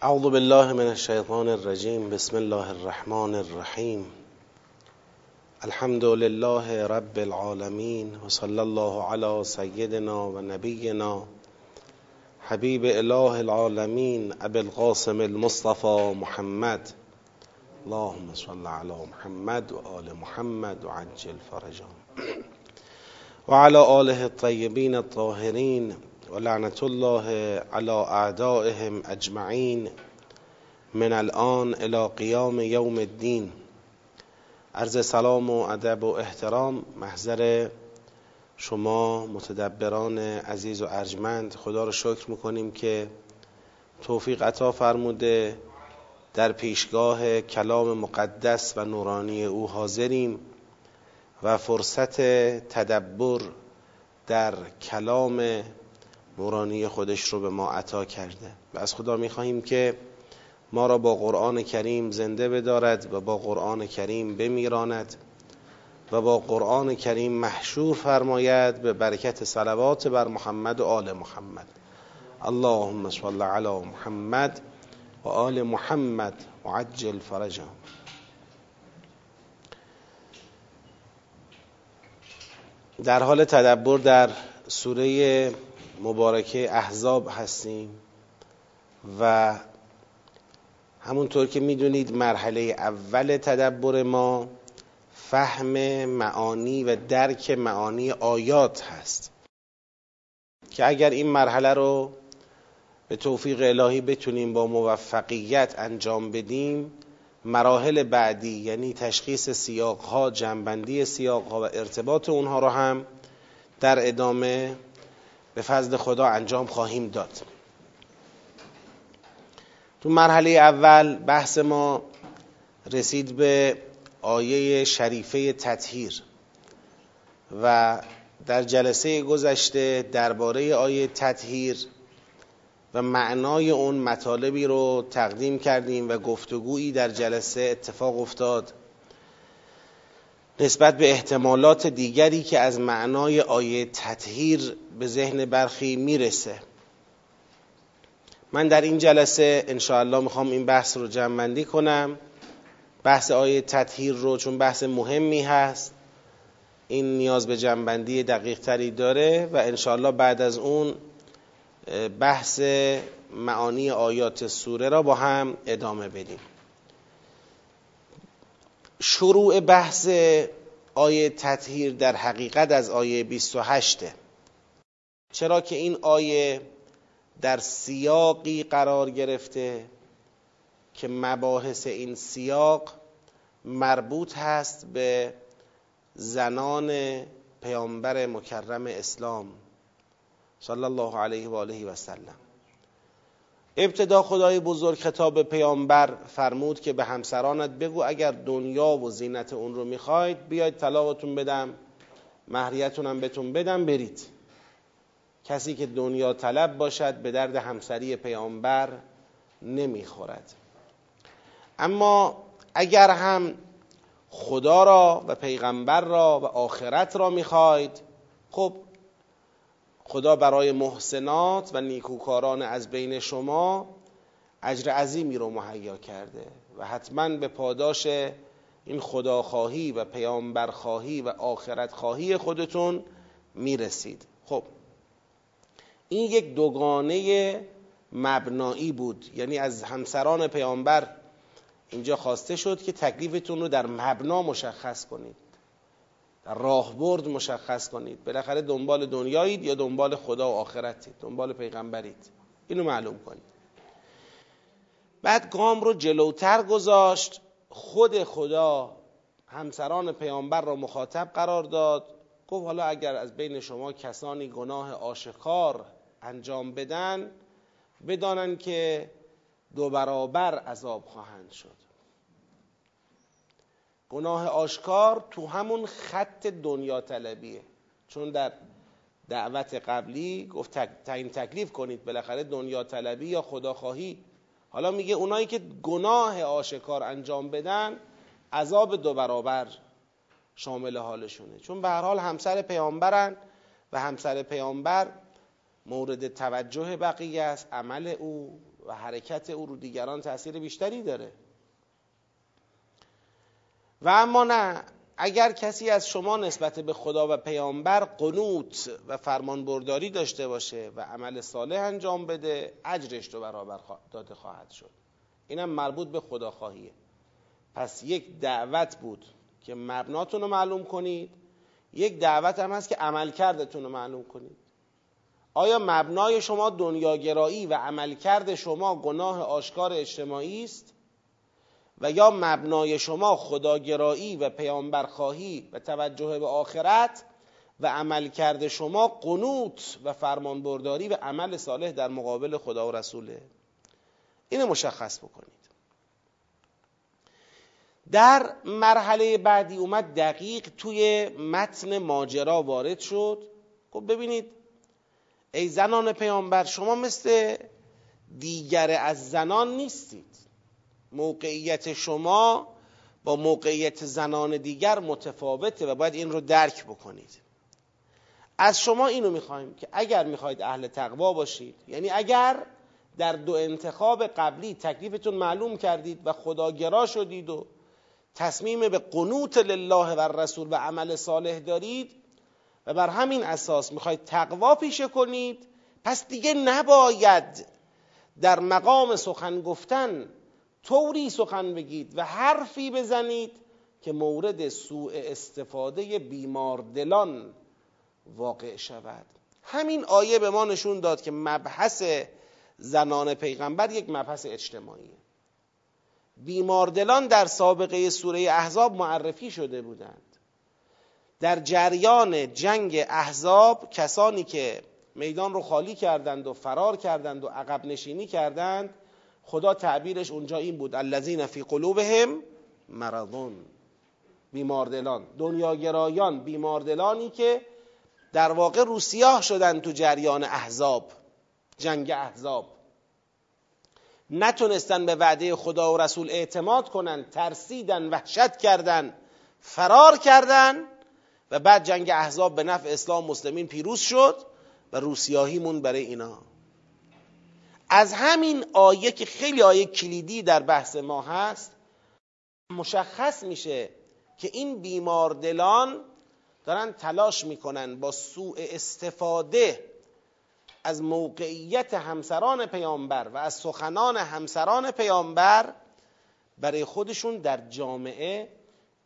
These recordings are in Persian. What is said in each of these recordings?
أعوذ بالله من الشيطان الرجيم. بسم الله الرحمن الرحيم. الحمد لله رب العالمين وصلى الله على سيدنا ونبينا حبيب إله العالمين أبي القاسم المصطفى محمد. اللهم صل على محمد وآل محمد وعجل فرجهم. وعلى آله الطيبين الطاهرين. و لعنت الله علی اعدائهم اجمعین من الان الى قیام یوم الدین. عرض سلام و ادب و احترام محضر شما متدبران عزیز و ارجمند خدا رو شکر می‌کنیم که توفیق عطا فرموده. در پیشگاه کلام مقدس و نورانی او حاضریم و فرصت تدبر در کلام نورانی خودش رو به ما عطا کرده. و از خدا می‌خواهیم که ما را با قرآن کریم زنده بدارد و با قرآن کریم بمیراند و با قرآن کریم محشور فرماید به برکت صلوات بر محمد و آل محمد. اللهم صل علی محمد و آل محمد و عجل فرجهم. در حال تدبر در سوره مبارکه احزاب هستیم و همونطور که می‌دونید مرحله اول تدبر ما فهم معانی و درک معانی آیات هست که اگر این مرحله رو به توفیق الهی بتونیم با موفقیت انجام بدیم مراحل بعدی یعنی تشخیص سیاقها جنبندی سیاقها و ارتباط اونها رو هم در ادامه به فضل خدا انجام خواهیم داد. تو مرحله اول بحث ما رسید به آیه شریفه تطهیر و در جلسه گذشته درباره آیه تطهیر و معنای اون مطالبی رو تقدیم کردیم و گفتگویی در جلسه اتفاق افتاد. نسبت به احتمالات دیگری که از معنای آیه تطهیر به ذهن برخی می‌رسه. من در این جلسه انشاءالله می‌خوام این بحث رو جمع کنم. بحث آیه تطهیر رو چون بحث مهمی هست این نیاز به جنبندی دقیق تری داره و انشاءالله بعد از اون بحث معانی آیات سوره را با هم ادامه بدیم. شروع بحث آیه تطهیر در حقیقت از آیه 28 چرا که این آیه در سیاقی قرار گرفته که مباحث این سیاق مربوط هست به زنان پیامبر مکرم اسلام صلی الله علیه و آله و سلم. ابتدا خدای بزرگ خطاب پیامبر فرمود که به همسرانت بگو اگر دنیا و زینت اون رو می‌خواید بیاید طلاقتون بدم مهریتونم بهتون بدم برید. کسی که دنیا طلب باشد به درد همسری پیامبر نمی‌خورد. اما اگر هم خدا را و پیغمبر را و آخرت را می‌خواید خب خدا برای محسنات و نیکوکاران از بین شما اجر عظیمی رو مهیا کرده و حتما به پاداش این خداخواهی و پیامبرخواهی و آخرت خواهی خودتون می‌رسید. خب این یک دوگانه مبنایی بود. یعنی از همسران پیامبر اینجا خواسته شد که تکلیفتون رو در مبنا مشخص کنید. در راهبرد مشخص کنید. بالاخره دنبال دنیایید یا دنبال خدا و آخرتید؟ دنبال پیغمبرید. اینو معلوم کنید. بعد گام رو جلوتر گذاشت. خود خدا همسران پیامبر را مخاطب قرار داد. گفت حالا اگر از بین شما کسانی گناه آشکار انجام بدن بدانن که دو برابر عذاب خواهند شد. گناه آشکار تو همون خط دنیا طلبیه. چون در دعوت قبلی گفت تعیین تکلیف کنید بالاخره دنیا طلبی یا خداخواهی. حالا میگه اونایی که گناه آشکار انجام بدن عذاب دو برابر شامل حالشونه. چون به هر حال همسر پیامبرن و همسر پیامبر مورد توجه بقیه است عمل او و حرکت او رو دیگران تاثیر بیشتری داره. و اما نه اگر کسی از شما نسبت به خدا و پیامبر قنوت و فرمان برداری داشته باشه و عمل صالح انجام بده اجرش رو برابر داده خواهد شد. اینم مربوط به خدا خواهیه پس یک دعوت بود که مبناتون رو معلوم کنید یک دعوت هم هست که عمل رو معلوم کنید. آیا مبنای شما دنیاگرایی و عملکرد شما گناه آشکار اجتماعی است؟ و یا مبنای شما خداگرایی و پیامبرخواهی و توجه به آخرت و عملکرد شما قنوت و فرمانبرداری و عمل صالح در مقابل خدا و رسوله. اینو مشخص بکنید. در مرحله بعدی اومد دقیق توی متن ماجرا وارد شد. خب ببینید ای زنان پیامبر شما مثل دیگر از زنان نیستید. موقعیت شما با موقعیت زنان دیگر متفاوته و باید این رو درک بکنید. از شما اینو می‌خوایم که اگر می‌خواید اهل تقوا باشید یعنی اگر در دو انتخاب قبلی تکلیفتون معلوم کردید و خداگرا شدید و تصمیم به قنوت لله و رسول و عمل صالح دارید و بر همین اساس می‌خواید تقوا پیشه کنید پس دیگه نباید در مقام سخن گفتن طوری سخن بگید و حرفی بزنید که مورد سوء استفاده بیماردلان واقع شود. همین آیه به ما نشون داد که مبحث زنان پیغمبر یک مبحث اجتماعیه. بیماردلان در سابقه سوره احزاب معرفی شده بودند. در جریان جنگ احزاب کسانی که میدان رو خالی کردند و فرار کردند و عقب نشینی کردند خدا تعبیرش اونجا این بود الذین فی قلوبهم مرضون بیماردلان دنیاگرایان بیماردلانی که در واقع روسیاه شدن تو جریان احزاب جنگ احزاب. نتونستن به وعده خدا و رسول اعتماد کنن ترسیدن وحشت کردن فرار کردن و بعد جنگ احزاب به نفع اسلام مسلمین پیروز شد و روسیاهیمون برای اینا. از همین آیه که خیلی آیه کلیدی در بحث ما هست مشخص میشه که این بیماردلان دارن تلاش می‌کنن با سوء استفاده از موقعیت همسران پیامبر و از سخنان همسران پیامبر برای خودشون در جامعه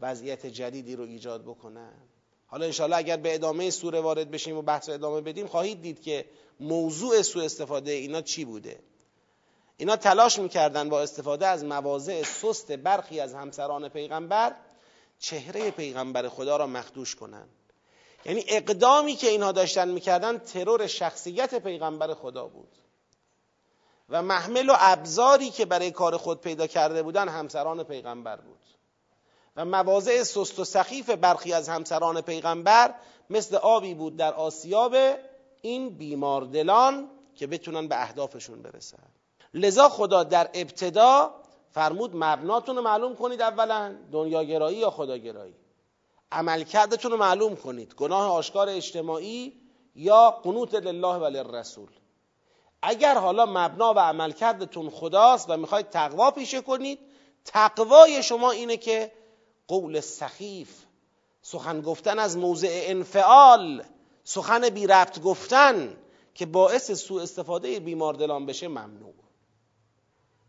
وضعیت جدیدی رو ایجاد بکنن. حالا انشاءالله اگر به ادامه سوره وارد بشیم و بحث ادامه بدیم خواهید دید که موضوع سوء استفاده اینا چی بوده؟ اینا تلاش می‌کردن با استفاده از مواضع سست برخی از همسران پیغمبر چهره پیغمبر خدا را مخدوش کنند یعنی اقدامی که اینها داشتن می‌کردن ترور شخصیت پیغمبر خدا بود. و محمل و ابزاری که برای کار خود پیدا کرده بودن همسران پیغمبر بود. و مواضع سست و سخیف برخی از همسران پیغمبر مثل آبی بود در آسیاب این بیماردلان که بتونن به اهدافشون برسن. لذا خدا در ابتدا فرمود مبناتون رو معلوم کنید اولا دنیاگرایی یا خداگرایی. عملکردتون رو معلوم کنید گناه آشکار اجتماعی یا قنوت لله و للرسول. اگر حالا مبنا و عملکردتون خداست و می‌خواید تقوا پیشه کنید تقوای شما اینه که قول سخیف سخن گفتن از موضع انفعال سخن بی ربط گفتن که باعث سوء استفاده بیماردلان بشه ممنوع.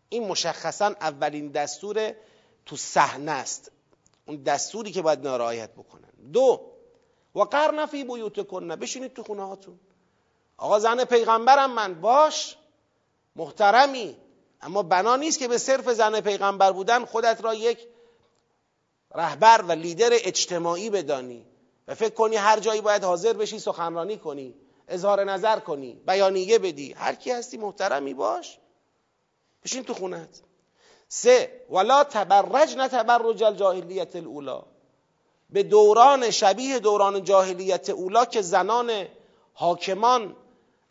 این مشخصا اولین دستور تو صحنه است. اون دستوری که باید نرایت بکنن. دو و قرن فی کنه بشینید تو خونه هاتون. آقا زن پیغمبرم من باش محترمی اما بنا نیست که به صرف زن پیغمبر بودن خودت را یک رهبر و لیدر اجتماعی بدانی و فکر کنی هر جایی باید حاضر بشی سخنرانی کنی اظهار نظر کنی بیانیه بدی. هر کی هستی محترمی باش. بشین تو خونت. سه ولا تبرج نه تبرج الجاهلیت الاولا به دوران شبیه دوران جاهلیت اولا که زنان حاکمان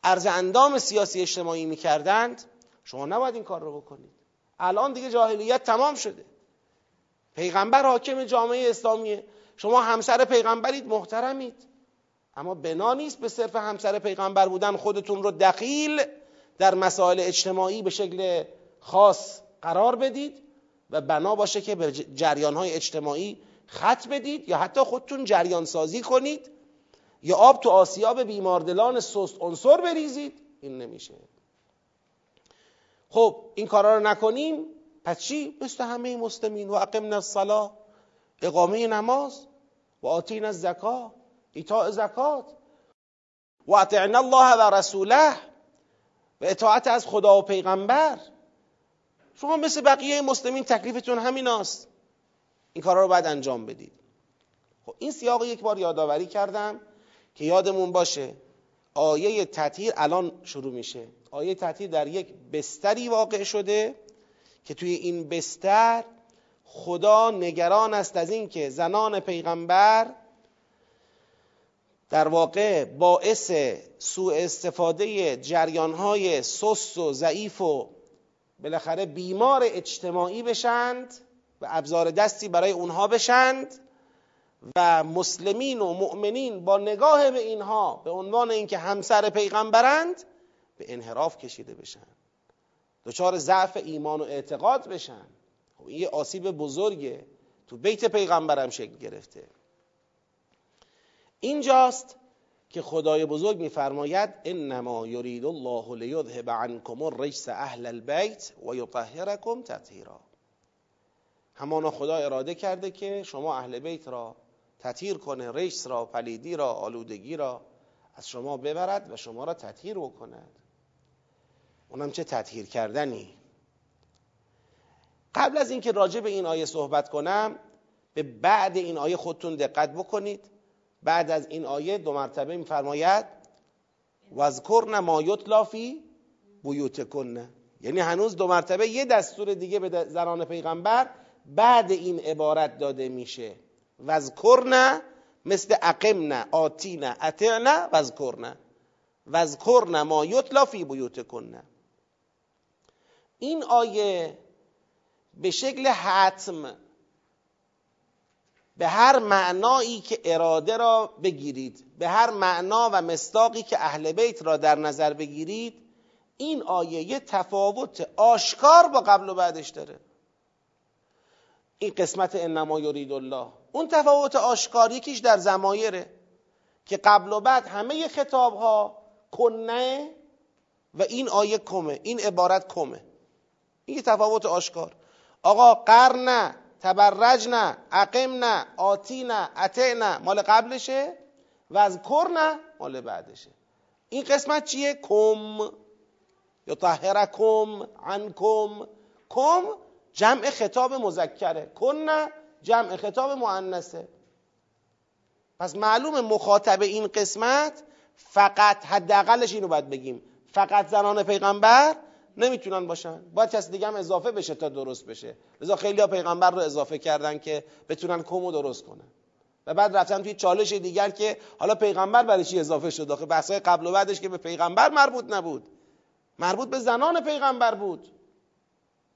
عرض اندام سیاسی اجتماعی می‌کردند شما نباید این کار رو بکنید. الان دیگه جاهلیت تمام شده. پیغمبر حاکم جامعه اسلامیه. شما همسر پیغمبرید محترمید. اما بنا نیست به صرف همسر پیغمبر بودن خودتون رو دخیل در مسائل اجتماعی به شکل خاص قرار بدید و بنا باشه که به جریان های اجتماعی خط بدید یا حتی خودتون جریان سازی کنید یا آب تو آسیاب بیماردلان سست عنصر بریزید. این نمیشه. خب این کارا رو نکنیم. پس چی؟ مثل همه مسلمین. و اقمنا الصلاه اقامه نماز و آتین الزکا ایتاء زکات. و اطعنا الله و رسوله و اطاعت از خدا و پیغمبر. شما مثل بقیه مسلمین تکلیفتون همین است این کارا رو باید انجام بدید. خب این سیاق یک بار یادآوری کردم که یادمون باشه آیه تطهیر الان شروع میشه. آیه تطهیر در یک بستری واقع شده. که توی این بستر خدا نگران است از اینکه زنان پیغمبر در واقع باعث سوء استفاده جریانهای سست و ضعیف و بالاخره بیمار اجتماعی بشند و ابزار دستی برای اونها بشند و مسلمین و مؤمنین با نگاه به اینها به عنوان اینکه همسر پیغمبرند به انحراف کشیده بشن. دچار ضعف ایمان و اعتقاد بشن. خب این یه آسیب بزرگه. تو بیت پیغمبرم شکل گرفته. اینجاست که خدای بزرگ میفرماید انما یرید الله لیذهب عنکم الرجس اهل البیت و یطهرکم تطهیرا. همانا خدا اراده کرده که شما اهل بیت را تطهیر کنه رجس را پلیدی را آلودگی را از شما ببرد و شما را تطهیر بکند. اونم چه تطهیر کردنی. قبل از اینکه راجع به این آیه صحبت کنم به بعد این آیه خودتون دقت بکنید. بعد از این آیه دو مرتبه میفرماید وذکرن ما یتلا فی بیوتکن. یعنی هنوز دو مرتبه یه دستور دیگه به زنان پیغمبر بعد این عبارت داده میشه. وذکرن مثل اقمن آتین اطعن وذکرن وذکرن ما یتلا فی بیوتکن این آیه به شکل حتم به هر معنایی که اراده را بگیرید به هر معنا و مستاقی که اهل بیت را در نظر بگیرید این آیه یه تفاوت آشکار با قبل و بعدش داره. این قسمت انما یرید الله. اون تفاوت آشکار یکیش در زمایره که قبل و بعد همه خطاب ها کنه و این آیه کمه این عبارت کمه. این تفاوت آشکار. آقا قرن تبرجن اقمن آتینا اتعنا مال قبلشه و از کرن مال بعدشه. این قسمت چیه؟ کم. یطهرکم عنکم. کم جمع خطاب مذکره. کن جمع خطاب مؤنثه. پس معلوم مخاطب این قسمت فقط حداقلش اینو باید بگیم. فقط زنان پیغمبر نمی‌تونن باشن. باید کسی دیگه هم اضافه بشه تا درست بشه. لذا خیلی ها پیغمبر رو اضافه کردن که بتونن کمو درست کنن. و بعد رفتن توی چالش دیگر که حالا پیغمبر برای چی اضافه شد؟ داخل بحثای قبل و بعدش که به پیغمبر مربوط نبود. مربوط به زنان پیغمبر بود.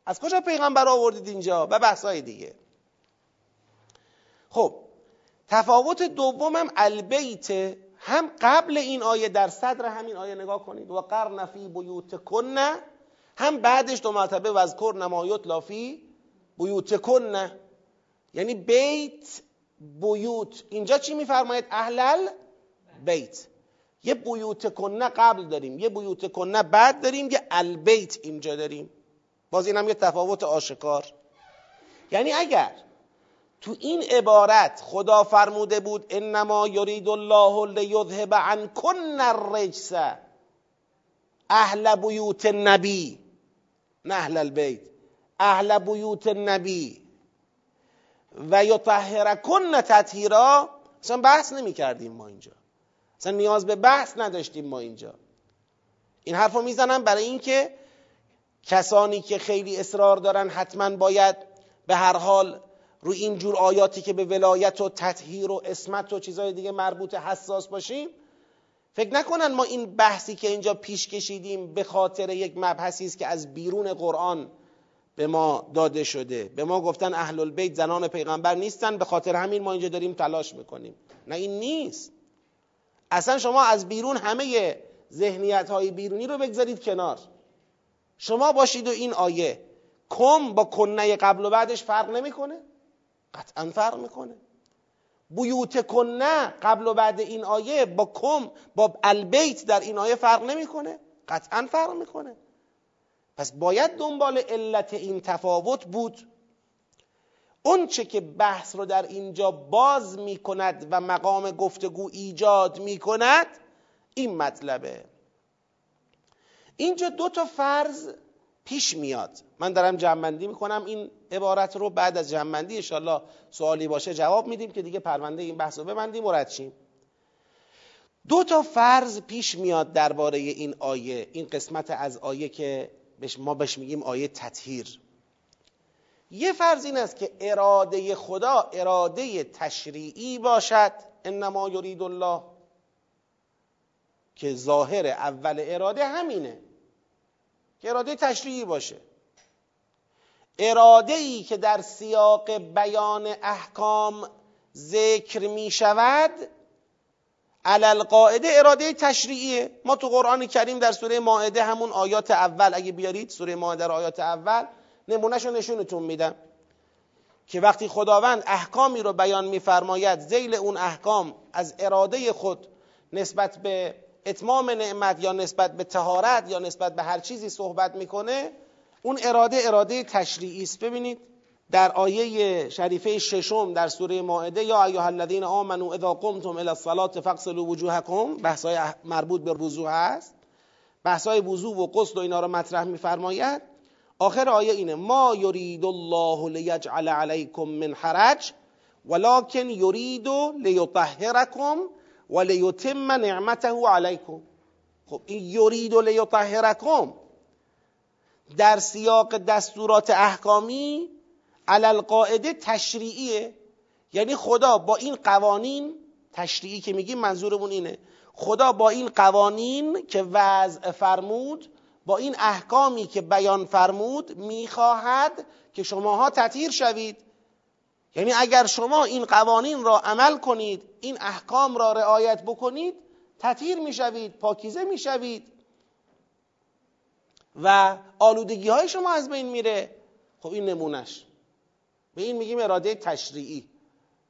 از کجا پیغمبر آوردید اینجا؟ و بحثای دیگه. خب تفاوت دومم البیت هم قبل این آیه در صدر همین آیه نگاه کنید. و قرن فی بیوتکن هم بعدش دو مرتبه وذکر نمایت لافی بیوت. کن یعنی بیت بیوت. اینجا چی میفرماید؟ اهلل بیت. یه بیوت کنه قبل داریم یه بیوت کنه بعد داریم یه البیت اینجا داریم. باز این هم یه تفاوت آشکار. یعنی اگر تو این عبارت خدا فرموده بود انما یرید الله لیذهب عنکن الرجس اهل بیوت نه اهل البیت اهل بیوت النبی. و یطهرکن تطهیرا. اصلا بحث نمی کردیم ما اینجا. اصلا نیاز به بحث نداشتیم ما اینجا. این حرف رو می‌زنم برای اینکه کسانی که خیلی اصرار دارن حتما باید به هر حال روی این جور آیاتی که به ولایت و تطهیر و اسمت و چیزهای دیگه مربوط حساس باشیم فکر نکنن ما این بحثی که اینجا پیش کشیدیم به خاطر یک مبحثی است که از بیرون قرآن به ما داده شده. به ما گفتن اهل البیت زنان پیغمبر نیستن به خاطر همین ما اینجا داریم تلاش می‌کنیم. نه این نیست. اصلا شما از بیرون همه ذهنیت های بیرونی رو بگذارید کنار. شما باشید و این آیه. کم با کنه قبل و بعدش فرق نمی‌کنه؟ قطعا فرق می‌کنه. بیوت کنه قبل و بعد این آیه با کم با البیت در این آیه فرق نمی‌کنه. قطعا فرق می‌کنه. پس باید دنبال علت این تفاوت بود. اون چه که بحث رو در اینجا باز می کند و مقام گفتگو ایجاد می کند این مطلبه. اینجا دو تا فرض پیش میاد. من دارم جنبندی می‌کنم. این عبارت رو بعد از جنبندی انشالله سوالی باشه جواب میدیم که دیگه پرونده این بحث رو ببندیم و ردشیم دو تا فرض پیش میاد درباره این آیه این قسمت از آیه که ما بهش میگیم آیه تطهیر. یه فرض این است که اراده خدا اراده تشریعی باشد. انما یرید الله. که ظاهر اول اراده همینه. که اراده تشریعی باشه. اراده ای که در سیاق بیان احکام ذکر می شود علل قاعده اراده تشریعیه. ما تو قرآن کریم در سوره ماعده همون آیات اول اگه بیارید سوره ماعده رو آیات اول نمونهش رو نشونتون میدم. که وقتی خداوند احکامی رو بیان میفرماید زیل اون احکام از اراده خود نسبت به اتمام نعمت یا نسبت به تهارت یا نسبت به هر چیزی صحبت می‌کنه اون اراده اراده تشریعی است. ببینید در آیه شریفه ششم در سوره مائده یا ایها الذین آمنوا اذا قمتم الى الصلاه فاغسلوا وجوهکم. بحثای مربوط به وضو هست. بحثای وضو و غسل و اینا رو مطرح میفرماید. آخر آیه اینه ما یرید الله لیجعل علیکم من حرج ولكن یرید لیطهرکم و لیتم نعمته علیکم خب این یرید لیطهرکم. در سیاق دستورات احکامی علل قاعده تشریعیه. یعنی خدا با این قوانین تشریعی که میگیم منظورمون اینه. خدا با این قوانین که وضع فرمود با این احکامی که بیان فرمود می‌خواهد که شماها تطهیر شوید. یعنی اگر شما این قوانین را عمل کنید این احکام را رعایت بکنید تطهیر می‌شوید پاکیزه می‌شوید و آلودگی های شما از بین میره. خب این نمونش به این میگیم اراده تشریعی.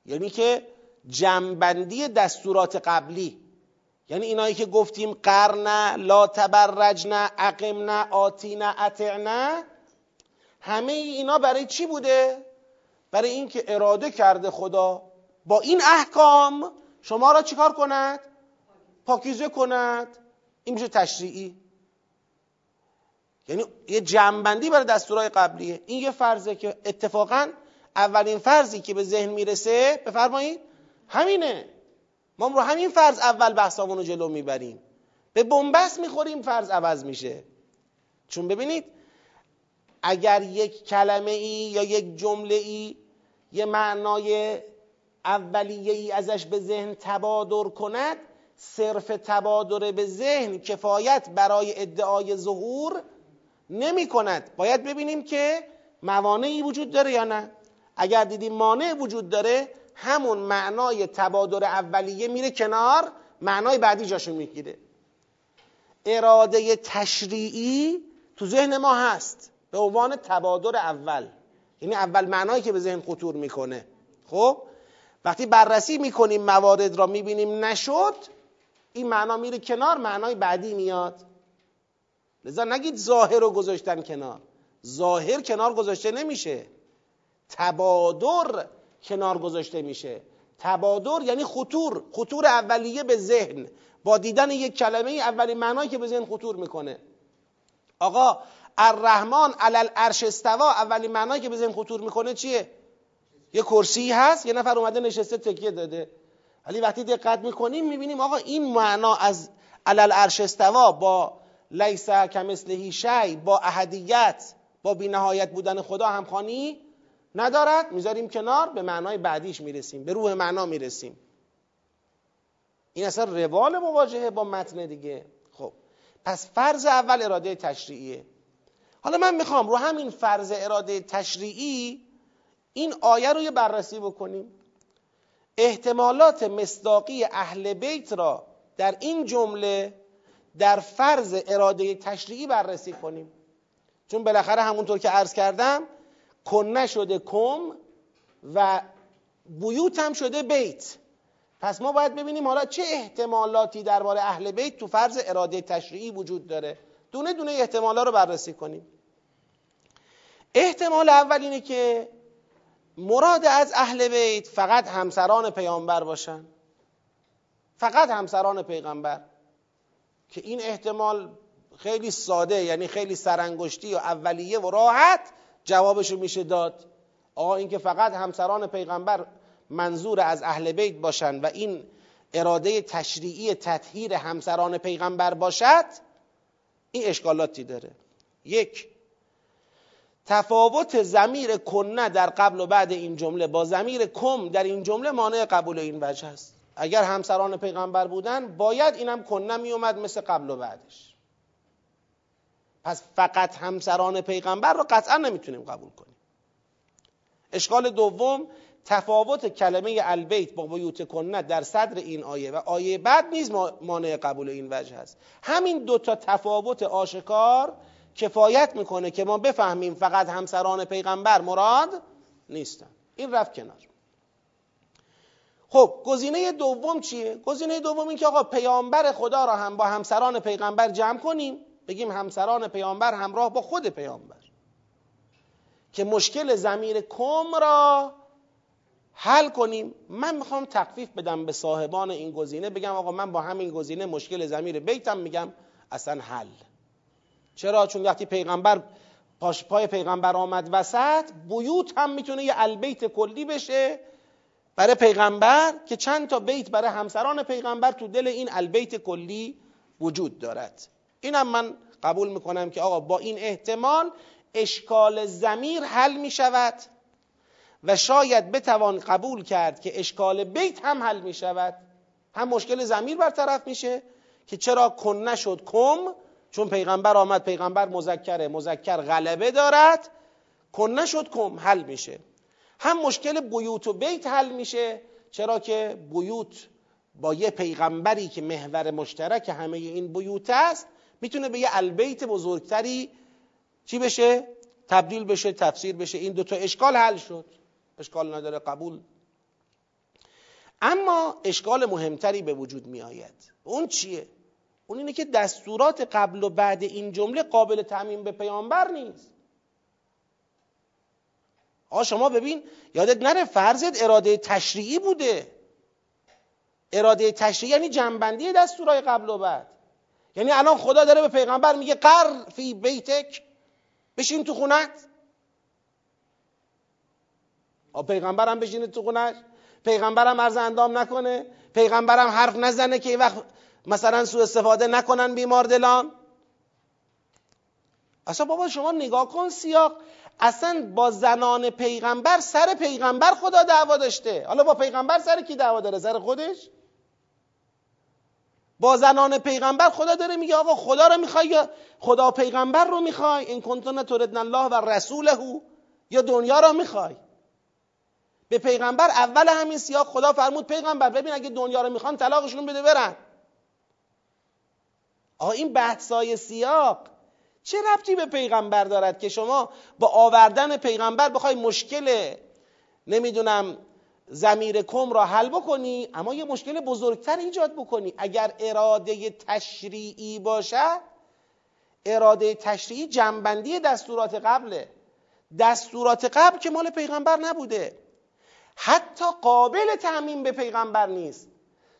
یعنی که جمبندی دستورات قبلی. یعنی اینایی که گفتیم قرن لا تبرجن اقمن آتین اطعن همه اینا برای چی بوده؟ برای اینکه اراده کرده خدا با این احکام شما را چیکار کند؟ پاکیزه کند. این میشه تشریعی. یعنی یه جمعبندی برای دستورهای قبلیه. این یه فرضه که اتفاقا اولین فرضی که به ذهن می‌رسه بفرمایید. همینه. ما رو همین فرض اول بحثامون رو جلو می‌بریم. به بنبست می‌خوریم فرض عوض میشه. چون ببینید اگر یک کلمه ای یا یک جمله ای یه معنای اولیه ای ازش به ذهن تبادر کند صرف تبادر به ذهن کفایت برای ادعای ظهور نمی کند. باید ببینیم که موانعی وجود داره یا نه. اگر دیدیم مانع وجود داره همون معنای تبادر اولیه میره کنار معنای بعدی جاشو می‌گیره. اراده تشریعی تو ذهن ما هست. به عنوان تبادر اول. یعنی اول معنایی که به ذهن خطور می‌کنه. خب؟ وقتی بررسی می‌کنیم موارد را می‌بینیم نشد این معنا میره کنار معنای بعدی میاد. لذا نگید ظاهر رو گذاشتن کنار. ظاهر کنار گذاشته نمیشه. تبادر کنار گذاشته میشه. تبادر یعنی خطور خطور اولیه به ذهن. با دیدن یک کلمه اولین معنایی که به ذهن خطور می‌کنه. آقا الرحمن علل عرش استوا اولین معنایی که به ذهن خطور می‌کنه چیه؟ یه کرسی هست یه نفر اومده نشسته تکیه داده. ولی وقتی دقت می‌کنیم می‌بینیم آقا این معنا از علل عرش استوا با لیس کمثله شی با احدیت با بینهایت بودن خدا همخوانی ندارد. می‌ذاریم کنار به معنای بعدیش می‌رسیم به روح معنا می‌رسیم. این اصلا روال مواجهه با متن دیگه. خب پس فرض اول اراده تشریعیه. حالا من می‌خوام رو همین فرض اراده تشریعی این آیه رو یه بررسی بکنیم. احتمالات مصداقی اهل بیت را در این جمله در فرض اراده تشریعی بررسی کنیم. چون بالاخره همونطور که عرض کردم کنه شده کم و بیوت هم شده بیت. پس ما باید ببینیم حالا چه احتمالاتی درباره اهل بیت تو فرض اراده تشریعی وجود داره. دونه دونه احتمالا رو بررسی کنیم. احتمال اول اینه که مراد از اهل بیت فقط همسران پیامبر باشن. فقط همسران پیغمبر. که این احتمال خیلی ساده یعنی خیلی سرانگشتی و اولیه و راحت جوابشو میشه داد. آقا اینکه فقط همسران پیغمبر منظور از اهل بیت باشن و این اراده تشریعی تطهیر همسران پیغمبر باشد این اشکالاتی داره. یک تفاوت زمیر کنه در قبل و بعد این جمله با زمیر کم در این جمله مانع قبول این وجه است. اگر همسران پیغمبر بودن باید اینم کنه می اومد مثل قبل و بعدش. پس فقط همسران پیغمبر رو قطعا نمی‌تونیم قبول کنیم. اشکال دوم تفاوت کلمه البیت با بیوت کنه در صدر این آیه و آیه بعد نیز مانع قبول این وجه است. همین دوتا تفاوت آشکار کفایت می‌کنه که ما بفهمیم فقط همسران پیغمبر مراد نیستن. این رفت کنار. خب گزینه دوم چیه؟ گزینه دوم این که آقا پیامبر خدا را هم با همسران پیغمبر جمع کنیم. بگیم همسران پیامبر همراه با خود پیامبر. که مشکل زمیر کم را حل کنیم. من می‌خوام تخفیف بدم به صاحبان این گزینه. بگم آقا من با همین گزینه مشکل زمیر بیتم. میگم اصلا حل. چرا؟ چون وقتی پیغمبر پاش پای پیغمبر آمد وسط بیوت هم می‌تونه یه البیت کلی بشه برای پیغمبر که چند تا بیت برای همسران پیغمبر تو دل این البیت کلی وجود دارد. اینم من قبول می‌کنم که آقا با این احتمال اشکال زمیر حل می‌شود و شاید بتوان قبول کرد که اشکال بیت هم حل می‌شود. هم مشکل زمیر برطرف میشه که چرا کن نشد کم چون پیغمبر آمد پیغمبر مذکره مذکر غلبه دارد کن نشد کم حل میشه. هم مشکل بیوت و بیت حل میشه چرا که بیوت با یه پیغمبری که محور مشترک همه این بیوت است می‌تونه به یه البیت بزرگتری چی بشه؟ تبدیل بشه تفسیر بشه. این دوتا اشکال حل شد. اشکال نداره قبول. اما اشکال مهمتری به وجود می آید اون چیه؟ اون اینه که دستورات قبل و بعد این جمله قابل تعمین به پیامبر نیست. آ شما ببین یادت نره فرضت اراده تشریعی بوده. اراده تشریعی یعنی جنبندی دستورای قبل و بعد. یعنی الان خدا داره به پیغمبر میگه قر فی بیتک بشین تو خونت. پیغمبرم بشینه تو خونش. پیغمبرم عرض اندام نکنه. پیغمبرم حرف نزنه که این وقت مثلا سوء استفاده نکنن بیمار دلان. اصلا بابا شما نگاه کن سیاق. اصلا با زنان پیغمبر سر پیغمبر خدا دعوا داشته. حالا با پیغمبر سر کی دعوا داره؟ سر خودش؟ با زنان پیغمبر خدا داره میگه آقا خدا رو می‌خوای یا خدا پیغمبر رو می‌خوای؟ این کنتون تردن الله و رسوله. یا دنیا رو می‌خوای؟ به پیغمبر اول همین سیاق خدا فرمود پیغمبر ببین اگه دنیا رو می‌خوان طلاقشون بده برن. آقا این بحثای سیاق. چه ربطی به پیغمبر دارد که شما با آوردن پیغمبر بخوای مشکل نمی‌دونم زمیر کم را حل بکنی اما یه مشکل بزرگتر ایجاد بکنی؟ اگر اراده تشریعی باشد اراده تشریعی جنبندی دستورات قبله. دستورات قبل که مال پیغمبر نبوده. حتی قابل تعمین به پیغمبر نیست.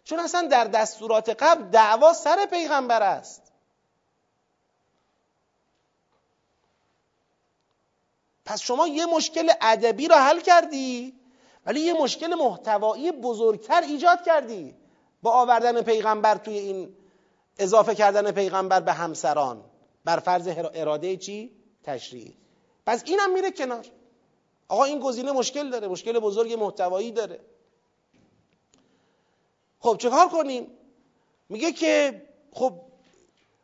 چون اصلا در دستورات قبل دعوا سر پیغمبر است. پس شما یه مشکل ادبی را حل کردی ولی یه مشکل محتوایی بزرگتر ایجاد کردی با آوردن پیغمبر توی این اضافه کردن پیغمبر به همسران. بر فرض اراده چی؟ تشریعی پس اینم میره کنار. آقا این گزینه مشکل داره مشکل بزرگ محتوایی داره. خب چه کنیم؟ میگه که خب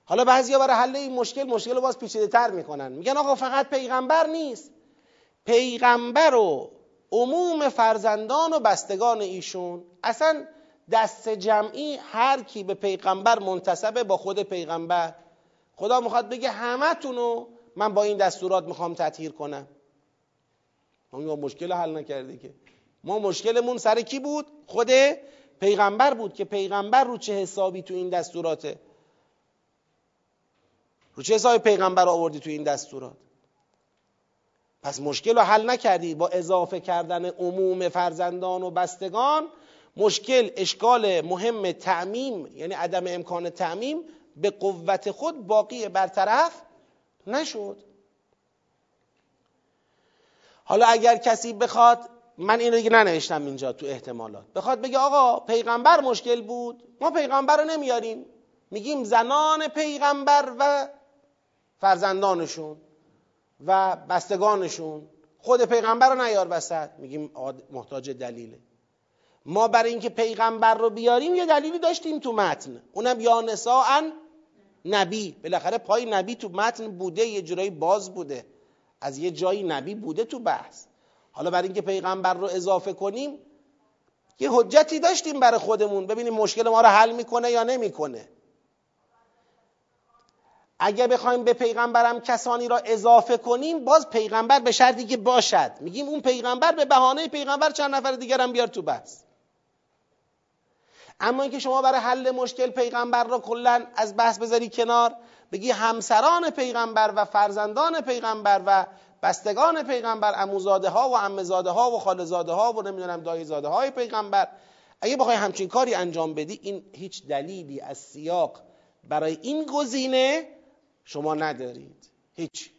حالا بعضیا برای حل این مشکل مشکل رو باز پیچیده تر می‌کنن. میگن آقا فقط پیغمبر نیست. پیغمبر و عموم فرزندان و بستگان ایشون اصلا دست جمعی هر کی به پیغمبر منتصبه با خود پیغمبر. خدا می‌خواد بگه همه من با این دستورات می‌خوام تطهیر کنم. ما مشکل حل نکرده که. ما مشکلمون سر کی بود؟ خود پیغمبر بود که پیغمبر رو چه حسابی تو این دستوراته؟ رو چه حسابی پیغمبر آوردی تو این دستورات؟ پس مشکل رو حل نکردی با اضافه کردن عموم فرزندان و بستگان. مشکل اشکال مهم تعمیم یعنی عدم امکان تعمیم به قوت خود باقی برطرف نشد. حالا اگر کسی بخواد من اینو دیگه ننوشتم اینجا تو احتمالات. بخواد بگه آقا پیغمبر مشکل بود. ما پیغمبر رو نمیاریم. میگیم زنان پیغمبر و فرزندانشون و بستگانشون. خود پیغمبر رو نیار وسط. میگیم محتاج دلیله. ما برای اینکه پیغمبر رو بیاریم یه دلیلی داشتیم تو متن. اونم یا نساء نبی. بالاخره پای نبی تو متن بوده یه جورایی باز بوده. از یه جایی نبی بوده تو بحث. حالا برای اینکه پیغمبر رو اضافه کنیم یه حجتی داشتیم برای خودمون. ببینیم مشکل ما رو حل می‌کنه یا نمی‌کنه. اگه بخوایم به پیغمبرم کسانی را اضافه کنیم باز پیغمبر به شرطی که باشد. میگیم اون پیغمبر به بهانه پیغمبر چند نفر دیگر هم بیار تو بحث. اما اینکه شما برای حل مشکل پیغمبر را کلا از بحث بذاری کنار بگی همسران پیغمبر و فرزندان پیغمبر و بستگان پیغمبر اموزاده ها و امزاده ها و خالزاده ها و نمی‌دونم دایزاده های پیغمبر. اگه بخوای همچین کاری انجام بدی این هیچ دلیلی از سیاق برای این گزینه شما ندارید. هیچ.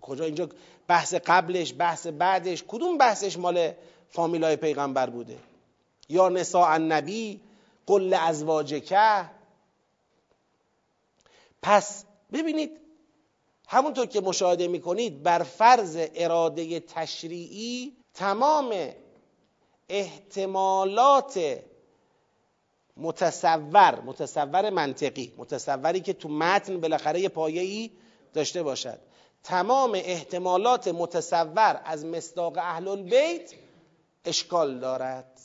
کجا اینجا بحث قبلش بحث بعدش کدوم بحثش مال فامیلای پیغمبر بوده؟ یا نساء النبی قل ازواجکه پس ببینید همونطور که مشاهده می‌کنید بر فرض اراده تشریعی تمام احتمالات متصور متصور منطقی متصوری که تو متن بالاخره یه پایه‌ای داشته باشد تمام احتمالات متصور از مصداق اهل البیت اشکال دارد.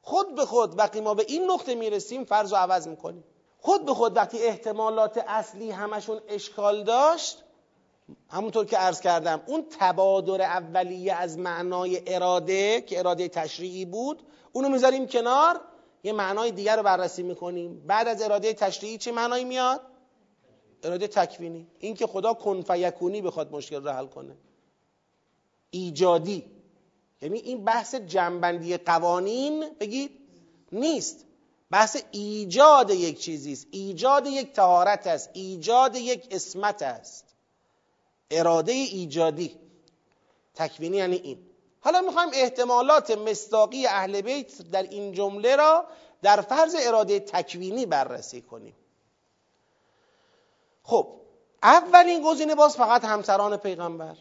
خود به خود وقتی ما به این نقطه می‌رسیم فرض رو عوض می‌کنیم. خود به خود وقتی احتمالات اصلی همشون اشکال داشت همونطور که عرض کردم اون تبادر اولیه از معنای اراده که اراده تشریعی بود اونو می‌ذاریم کنار یه معنای دیگر رو بررسی می‌کنیم. بعد از اراده تشریعی چه معنایی میاد؟ اراده تکوینی. اینکه خدا کن فیکونی بخواد مشکل رو حل کنه. ایجادی. یعنی این بحث جنبندی قوانین بگید نیست. بحث ایجاد یک چیزی است. ایجاد یک تهارت است. ایجاد یک اسمت است. اراده ایجادی. تکوینی یعنی این. حالا می‌خوایم احتمالات مستاقی اهل بیت در این جمله را در فرض اراده تکوینی بررسی کنیم. خب اولین گزینه باز فقط همسران پیغمبر.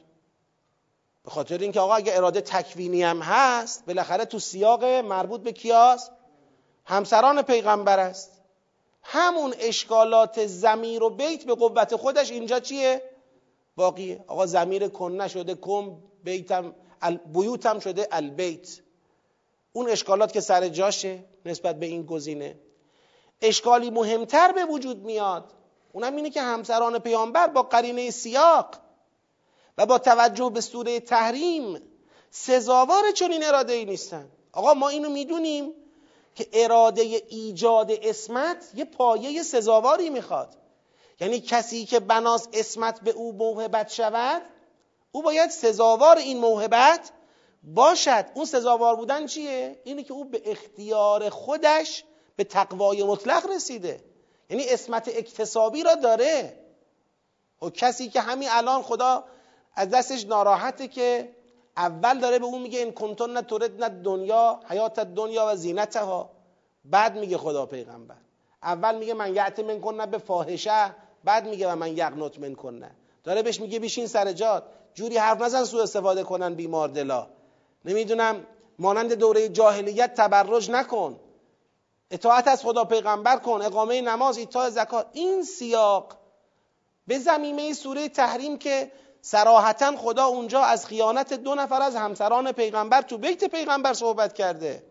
به خاطر اینکه آقا اگه اراده تکوینی هم هست بالاخره تو سیاق مربوط به کیاس؟ همسران پیغمبر است. همون اشکالات زمیر و بیت به قوت خودش اینجا چیه؟ باقیه. آقا زمیر کن نشده کن بیتم بیوتم شده البیت. اون اشکالات که سر جاشه نسبت به این گزینه. اشکالی مهمتر به وجود میاد اونم اینه که همسران پیامبر با قرینه سیاق و با توجه به سوره تحریم سزاوار چنین اراده ای نیستن. آقا ما اینو می‌دونیم. که اراده ایجاد اسمت یه پایه سزاواری می‌خواد. یعنی کسی که بناس اسمت به او موهبت شود او باید سزاوار این موهبت باشد. اون سزاوار بودن چیه؟ اینه که او به اختیار خودش به تقوای مطلق رسیده. یعنی اسمت اکتسابی را داره. و کسی که همین الان خدا از دستش ناراحته که اول داره به اون میگه این کنتون نه تورد نه دنیا حیات دنیا و زینتها. بعد میگه خدا پیغمبر. اول میگه من یعت من کنه به فاحشه بعد میگه و من یقنط من کنه داره بهش میگه بیشین سر جات. جوری حرف نزن سو استفاده کنن بیمار دلا. نمی‌دونم مانند دوره جاهلیت تبرج نکن. اطاعت از خدا پیغمبر کن. اقامه نماز ایتا زکات. این سیاق به زمینه سوره تحریم که سراحتا خدا اونجا از خیانت دو نفر از همسران پیغمبر تو بیت پیغمبر صحبت کرده.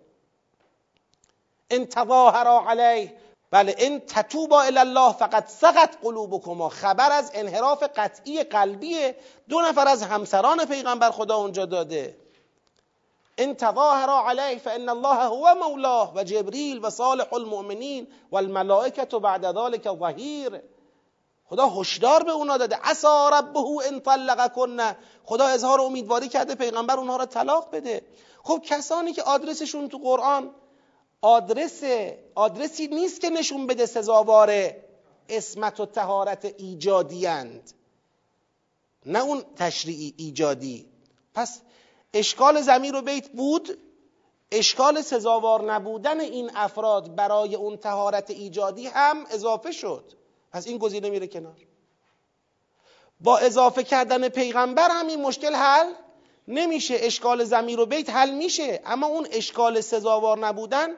ان تظاهر علیه بله این تتوبا الی الله فقط سقط قلوبکما خبر از انحراف قطعی قلبی دو نفر از همسران پیغمبر خدا اونجا داده. ان تظاهر علیه فان الله هو مولاه و جبریل و صالح المؤمنین و الملائکه بعد ذلك ظهیر خدا هشدار به اونا داده. عسا ربه ان طلق کنه خدا اظهار امیدواری کرده پیغمبر اونها را طلاق بده. خب کسانی که آدرسشون تو قرآن آدرس آدرسی نیست که نشون بده سزاوار اسمت و تهارت ایجادی اند نه اون تشریعی ایجادی. پس اشکال زمیر و بیت بود. اشکال سزاوار نبودن این افراد برای اون تهارت ایجادی هم اضافه شد. پس این گزینه میره کنار. با اضافه کردن پیغمبر هم این مشکل حل نمیشه. اشکال زمیر و بیت حل میشه. اما اون اشکال سزاوار نبودن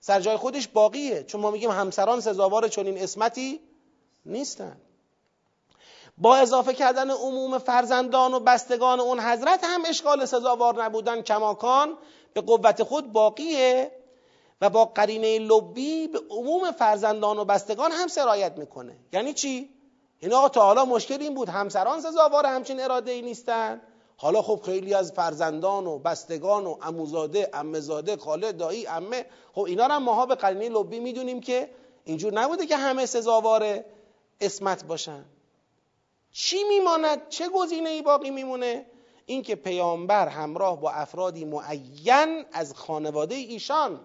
سر جای خودش باقیه. چون ما میگیم همسران سزاوار چنین اسمتی نیستن. با اضافه کردن عموم فرزندان و بستگان اون حضرت هم اشکال سزاوار نبودن. کماکان به قوت خود باقیه. و با قرینه لبی به عموم فرزندان و بستگان هم سرایت می‌کنه. یعنی چی؟ این آقا تا حالا مشکل این بود همسران سزاوار همچین اراده ای نیستن. حالا خب خیلی از فرزندان و بستگان و اموزاده امزاده خاله دایی امه خب اینا هم ماها به قرینه لبی می‌دونیم که اینجور نبوده که همه سزاوار اسمت باشن. چی میماند؟ چه گزینه ای باقی میمونه؟ اینکه پیامبر همراه با افرادی معین از خانواده ایشان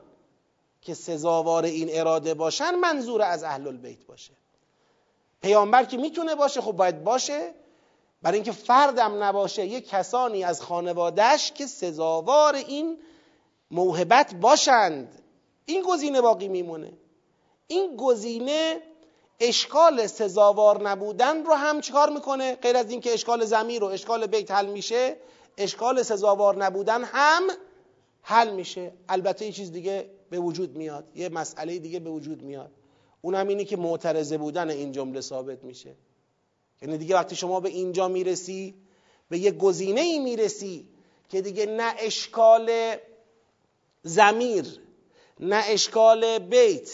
که سزاوار این اراده باشن منظور از اهل البیت باشه. پیامبر که می‌تونه باشه خب باید باشه. برای اینکه فردم نباشه یه کسانی از خانوادهش که سزاوار این موهبت باشند. این گزینه باقی میمونه. این گزینه اشکال سزاوار نبودن رو هم چیکار می‌کنه؟ غیر از اینکه اشکال زمیر و اشکال بیت حل میشه اشکال سزاوار نبودن هم حل میشه. البته یه چیز دیگه به وجود میاد. یه مسئله دیگه به وجود میاد. اونم اینه که معترضه بودن این جمله ثابت میشه. یعنی دیگه وقتی شما به اینجا می‌رسی به یه گزینه ای می‌رسی که دیگه نه اشکال زمیر نه اشکال بیت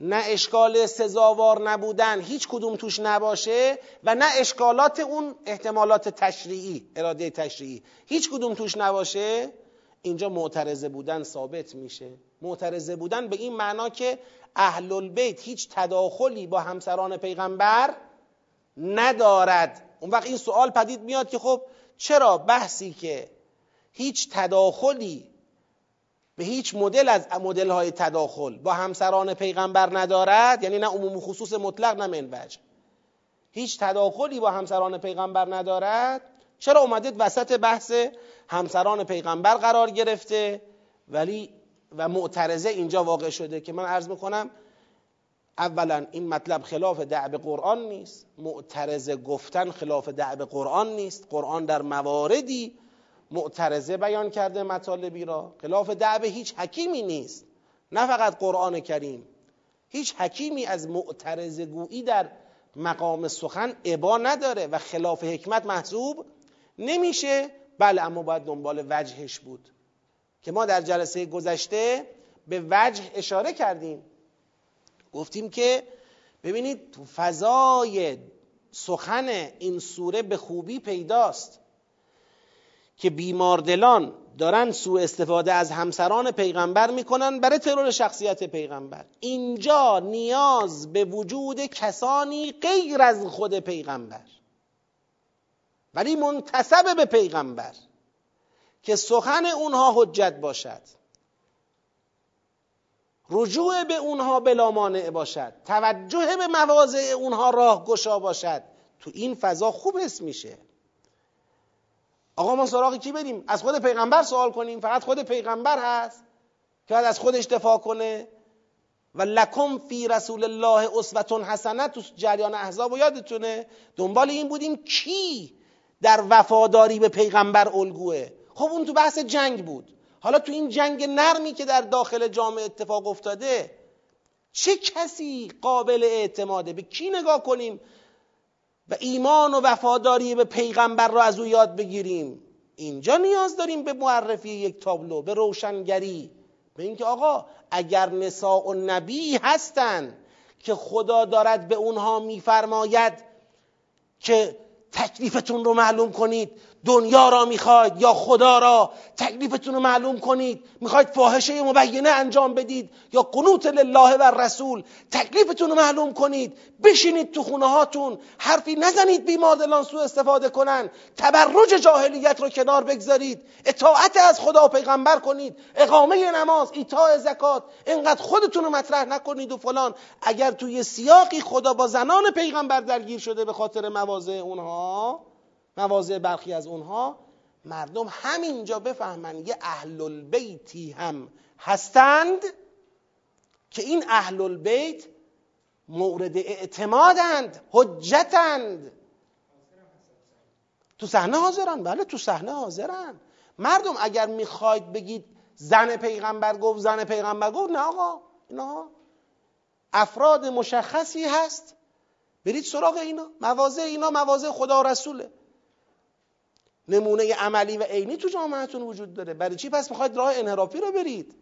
نه اشکال سزاوار نبودن هیچ کدوم توش نباشه و نه اشکالات اون احتمالات تشریعی اراده تشریعی هیچ کدوم توش نباشه. اینجا معترضه بودن ثابت میشه. معترضه بودن به این معنا که اهل البیت هیچ تداخلی با همسران پیغمبر ندارد. اون وقت این سوال پدید میاد که خب چرا بحثی که هیچ تداخلی به هیچ مدل از مدل های تداخل با همسران پیغمبر ندارد؟ یعنی نه عموم خصوص مطلق نه منوج. هیچ تداخلی با همسران پیغمبر ندارد؟ چرا اومدید وسط بحث همسران پیغمبر قرار گرفته؟ ولی و معترضه اینجا واقع شده که من عرض می‌کنم اولا این مطلب خلاف دعب قرآن نیست معترضه گفتن خلاف دعب قرآن نیست. قرآن در مواردی معترضه بیان کرده مطالبی را. خلاف دعب هیچ حکیمی نیست نه فقط قرآن کریم. هیچ حکیمی از معترضه گویی در مقام سخن عبا نداره و خلاف حکمت محسوب نمیشه. بله اما باید دنبال وجهش بود که ما در جلسه گذشته به وجه اشاره کردیم. گفتیم که ببینید تو فضای سخن این سوره به خوبی پیداست که بیماردلان دارن سوء استفاده از همسران پیغمبر می‌کنن برای ترور شخصیت پیغمبر. اینجا نیاز به وجود کسانی غیر از خود پیغمبر. ولی منتصب به پیغمبر که سخن اونها حجت باشد. رجوع به اونها بلا مانع باشد. توجه به مواضع اونها راه گشا باشد. تو این فضا خوب اسم میشه. آقا ما سراغ کی بریم؟ از خود پیغمبر سوال کنیم. فقط خود پیغمبر هست که باید از خودش دفاع کنه. و لکم فی رسول الله اسوه حسنه تو جریان احزاب و یادتونه؟ دنبال این بودیم کی در وفاداری به پیغمبر الگوه. خب اون تو بحث جنگ بود. حالا تو این جنگ نرمی که در داخل جامعه اتفاق افتاده چه کسی قابل اعتماده؟ به کی نگاه کنیم؟ و ایمان و وفاداری به پیغمبر را از او یاد بگیریم. اینجا نیاز داریم به معرفی یک تابلو به روشنگری. به اینکه آقا اگر نساء و نبی هستن که خدا دارد به اونها میفرماید که تکلیفتون رو معلوم کنید. دنیا را می‌خواید یا خدا را تکلیفتون رو معلوم کنید. می‌خواید فاحشه مبینه انجام بدید یا قنوت لله و رسول تکلیفتون رو معلوم کنید. بشینید تو خونه هاتون حرفی نزنید بیماردلان سو استفاده کنن. تبرج جاهلیت رو کنار بگذارید. اطاعت از خدا و پیغمبر کنید. اقامه نماز ایتاء زکات. اینقدر خودتون رو مطرح نکنید و فلان. اگر توی سیاقی خدا با زنان پیغمبر درگیر شده به خاطر مواضع اونها مواضع برخی از اونها مردم همینجا بفهمن یه اهل البیتی هم هستند که این اهل البیت مورد اعتمادند حجتند. تو صحنه حاضرن؟ بله تو صحنه حاضرن. مردم اگر می‌خواید بگید زن پیغمبر گفت زن پیغمبر گفت نه آقا اینا افراد مشخصی هست. برید سراغ اینا مواضع اینا مواضع خدا و رسوله. نمونه عملی و عینی تو جامعتون وجود داره. برای چی پس می‌خواید راه انحرافی رو برید؟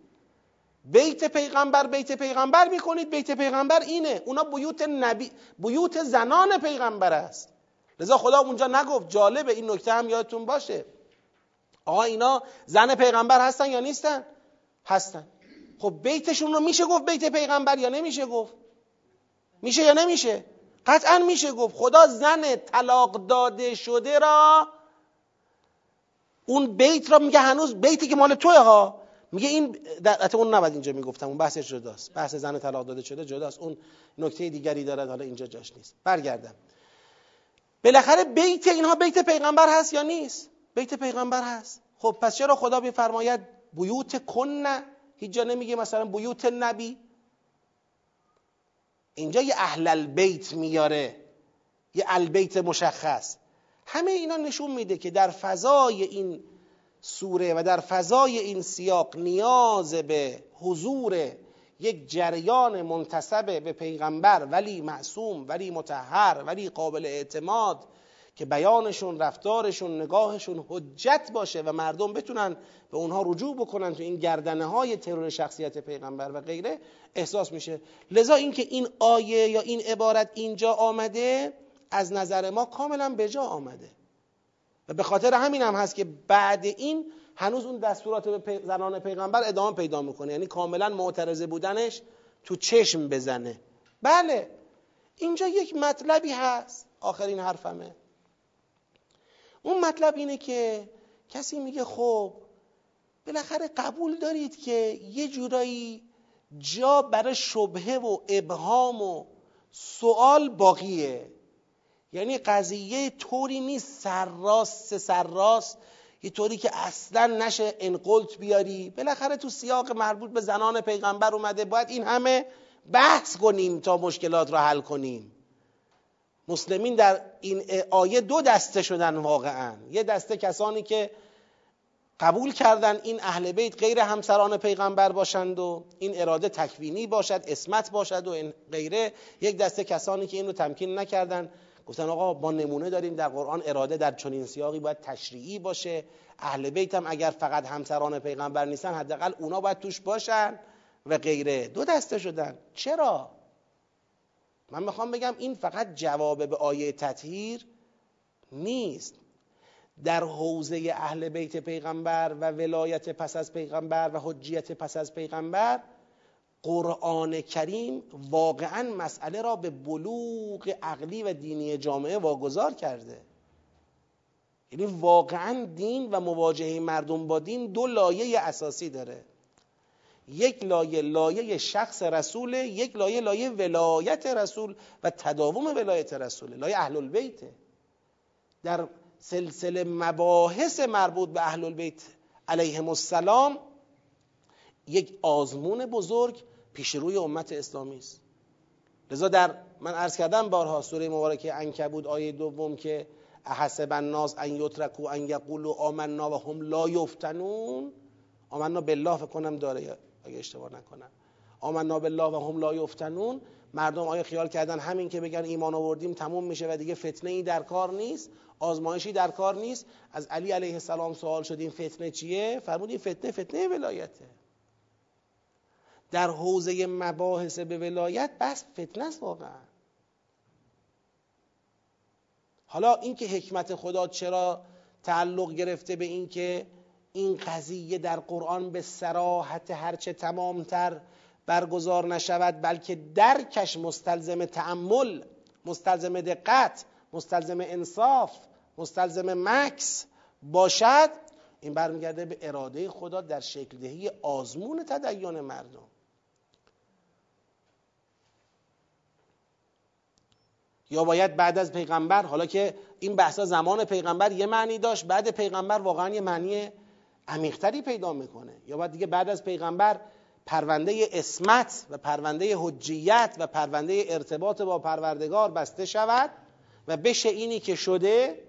بیت پیغمبر بیت پیغمبر می‌کنید بیت پیغمبر اینه. اونا بیوت نبی بیوت زنان پیغمبر است. لذا خدا اونجا نگفت جالبه این نکته هم یادتون باشه. آقا اینا زن پیغمبر هستن یا نیستن؟ هستن. خب بیتشون رو میشه گفت بیت پیغمبر یا نمیشه گفت؟ میشه یا نمیشه؟ قطعا میشه گفت. خدا زن طلاق داده شده را اون بیت را میگه هنوز بیتی که مال توه ها میگه این در اون نباید اینجا می‌گفتم اون بحثش جداست. بحث زن طلاق داده شده جداست. اون نکته دیگری دارد حالا اینجا جاش نیست. برگردم. بالاخره بیت اینها بیت پیغمبر هست یا نیست؟ بیت پیغمبر هست. خب پس چرا خدا میفرماید بیوت کن؟ هیچ جا نمیگه مثلا بیوت نبی. اینجا یه اهل البیت میاره. یه البیت مشخص. همه اینا نشون میده که در فضای این سوره و در فضای این سیاق نیاز به حضور یک جریان منتصب به پیغمبر ولی معصوم ولی متحر ولی قابل اعتماد که بیانشون رفتارشون نگاهشون حجت باشه و مردم بتونن به اونها رجوع بکنن تو این گردنه های ترور شخصیت پیغمبر و غیره احساس میشه. لذا اینکه این آیه یا این عبارت اینجا آمده از نظر ما کاملا به جا آمده. و به خاطر همین هم هست که بعد این هنوز اون دستورات به زنان پیغمبر ادامه پیدا می‌کنه. یعنی کاملا معترضه بودنش تو چشم بزنه. بله اینجا یک مطلبی هست. آخرین حرفمه. اون مطلب اینه که کسی میگه خب بالاخره قبول دارید که یه جورایی جا برای شبهه و ابهام و سوال باقیه. یعنی قضیه طوری نیست. سرراست سرراست. یه طوری که اصلا نشه انقلت بیاری. بالاخره تو سیاق مربوط به زنان پیغمبر اومده. باید این همه بحث کنیم تا مشکلات را حل کنیم. مسلمین در این آیه دو دسته شدن واقعا. یه دسته کسانی که قبول کردن این اهل بیت غیر همسران پیغمبر باشند و این اراده تکوینی باشد اسمت باشد و این غیره. یک دسته کسانی که این رو تمکین نکردن. گفتن آقا ما نمونه داریم در قرآن اراده در چنین سیاقی باید تشریعی باشه. اهل بیت هم اگر فقط همسران پیغمبر نیستن حداقل اونا باید توش باشن و غیره. دو دسته شدن. چرا؟ من می‌خوام بگم این فقط جواب به آیه تطهیر نیست. در حوزه اهل بیت پیغمبر و ولایت پس از پیغمبر و حجیت پس از پیغمبر قرآن کریم واقعا مسئله را به بلوغ عقلی و دینی جامعه واگذار کرده. یعنی واقعا دین و مواجهه مردم با دین دو لایه اساسی داره. یک لایه لایه شخص رسول یک لایه لایه ولایت رسول و تداوم ولایت رسول لایه اهل البیته در سلسله مباحث مربوط به اهل البیت علیهم السلام یک آزمون بزرگ پیش روی امت اسلامی است. لذا در من عرض کردم بارها سوره مبارکه انکبود آیه دوم که احسب الناس ان یترکو ان یقولوا آمنا و هم لا یفتنون. آمنا بالله فکر کنم داره اگه اشتباه نکنم. آمنا بالله و هم لا یفتنون. مردم آیا خیال کردن همین که بگن ایمان آوردیم تموم میشه و دیگه فتنه ای در کار نیست؟ آزمایشی در کار نیست؟ از علی علیه السلام سوال شد این فتنه چیه؟ فرمود این فتنه فتنه ولایته. در حوزه مباحث به ولایت بس فتنه است واقعا. حالا اینکه حکمت خدا چرا تعلق گرفته به اینکه این قضیه در قرآن به سراحت هرچه تمامتر برگزار نشود بلکه درکش مستلزم تعمل مستلزم دقت مستلزم انصاف مستلزم مکس باشد این برمیگرده به اراده خدا در شکل دهی آزمون تدین مردم. یا باید بعد از پیغمبر حالا که این بحثا زمان پیغمبر یه معنی داشت بعد پیغمبر واقعا یه معنی عمیقتری پیدا می‌کنه. یا باید دیگه بعد از پیغمبر پرونده اسمت و پرونده حجیت و پرونده ارتباط با پروردگار بسته شود و بشه اینی که شده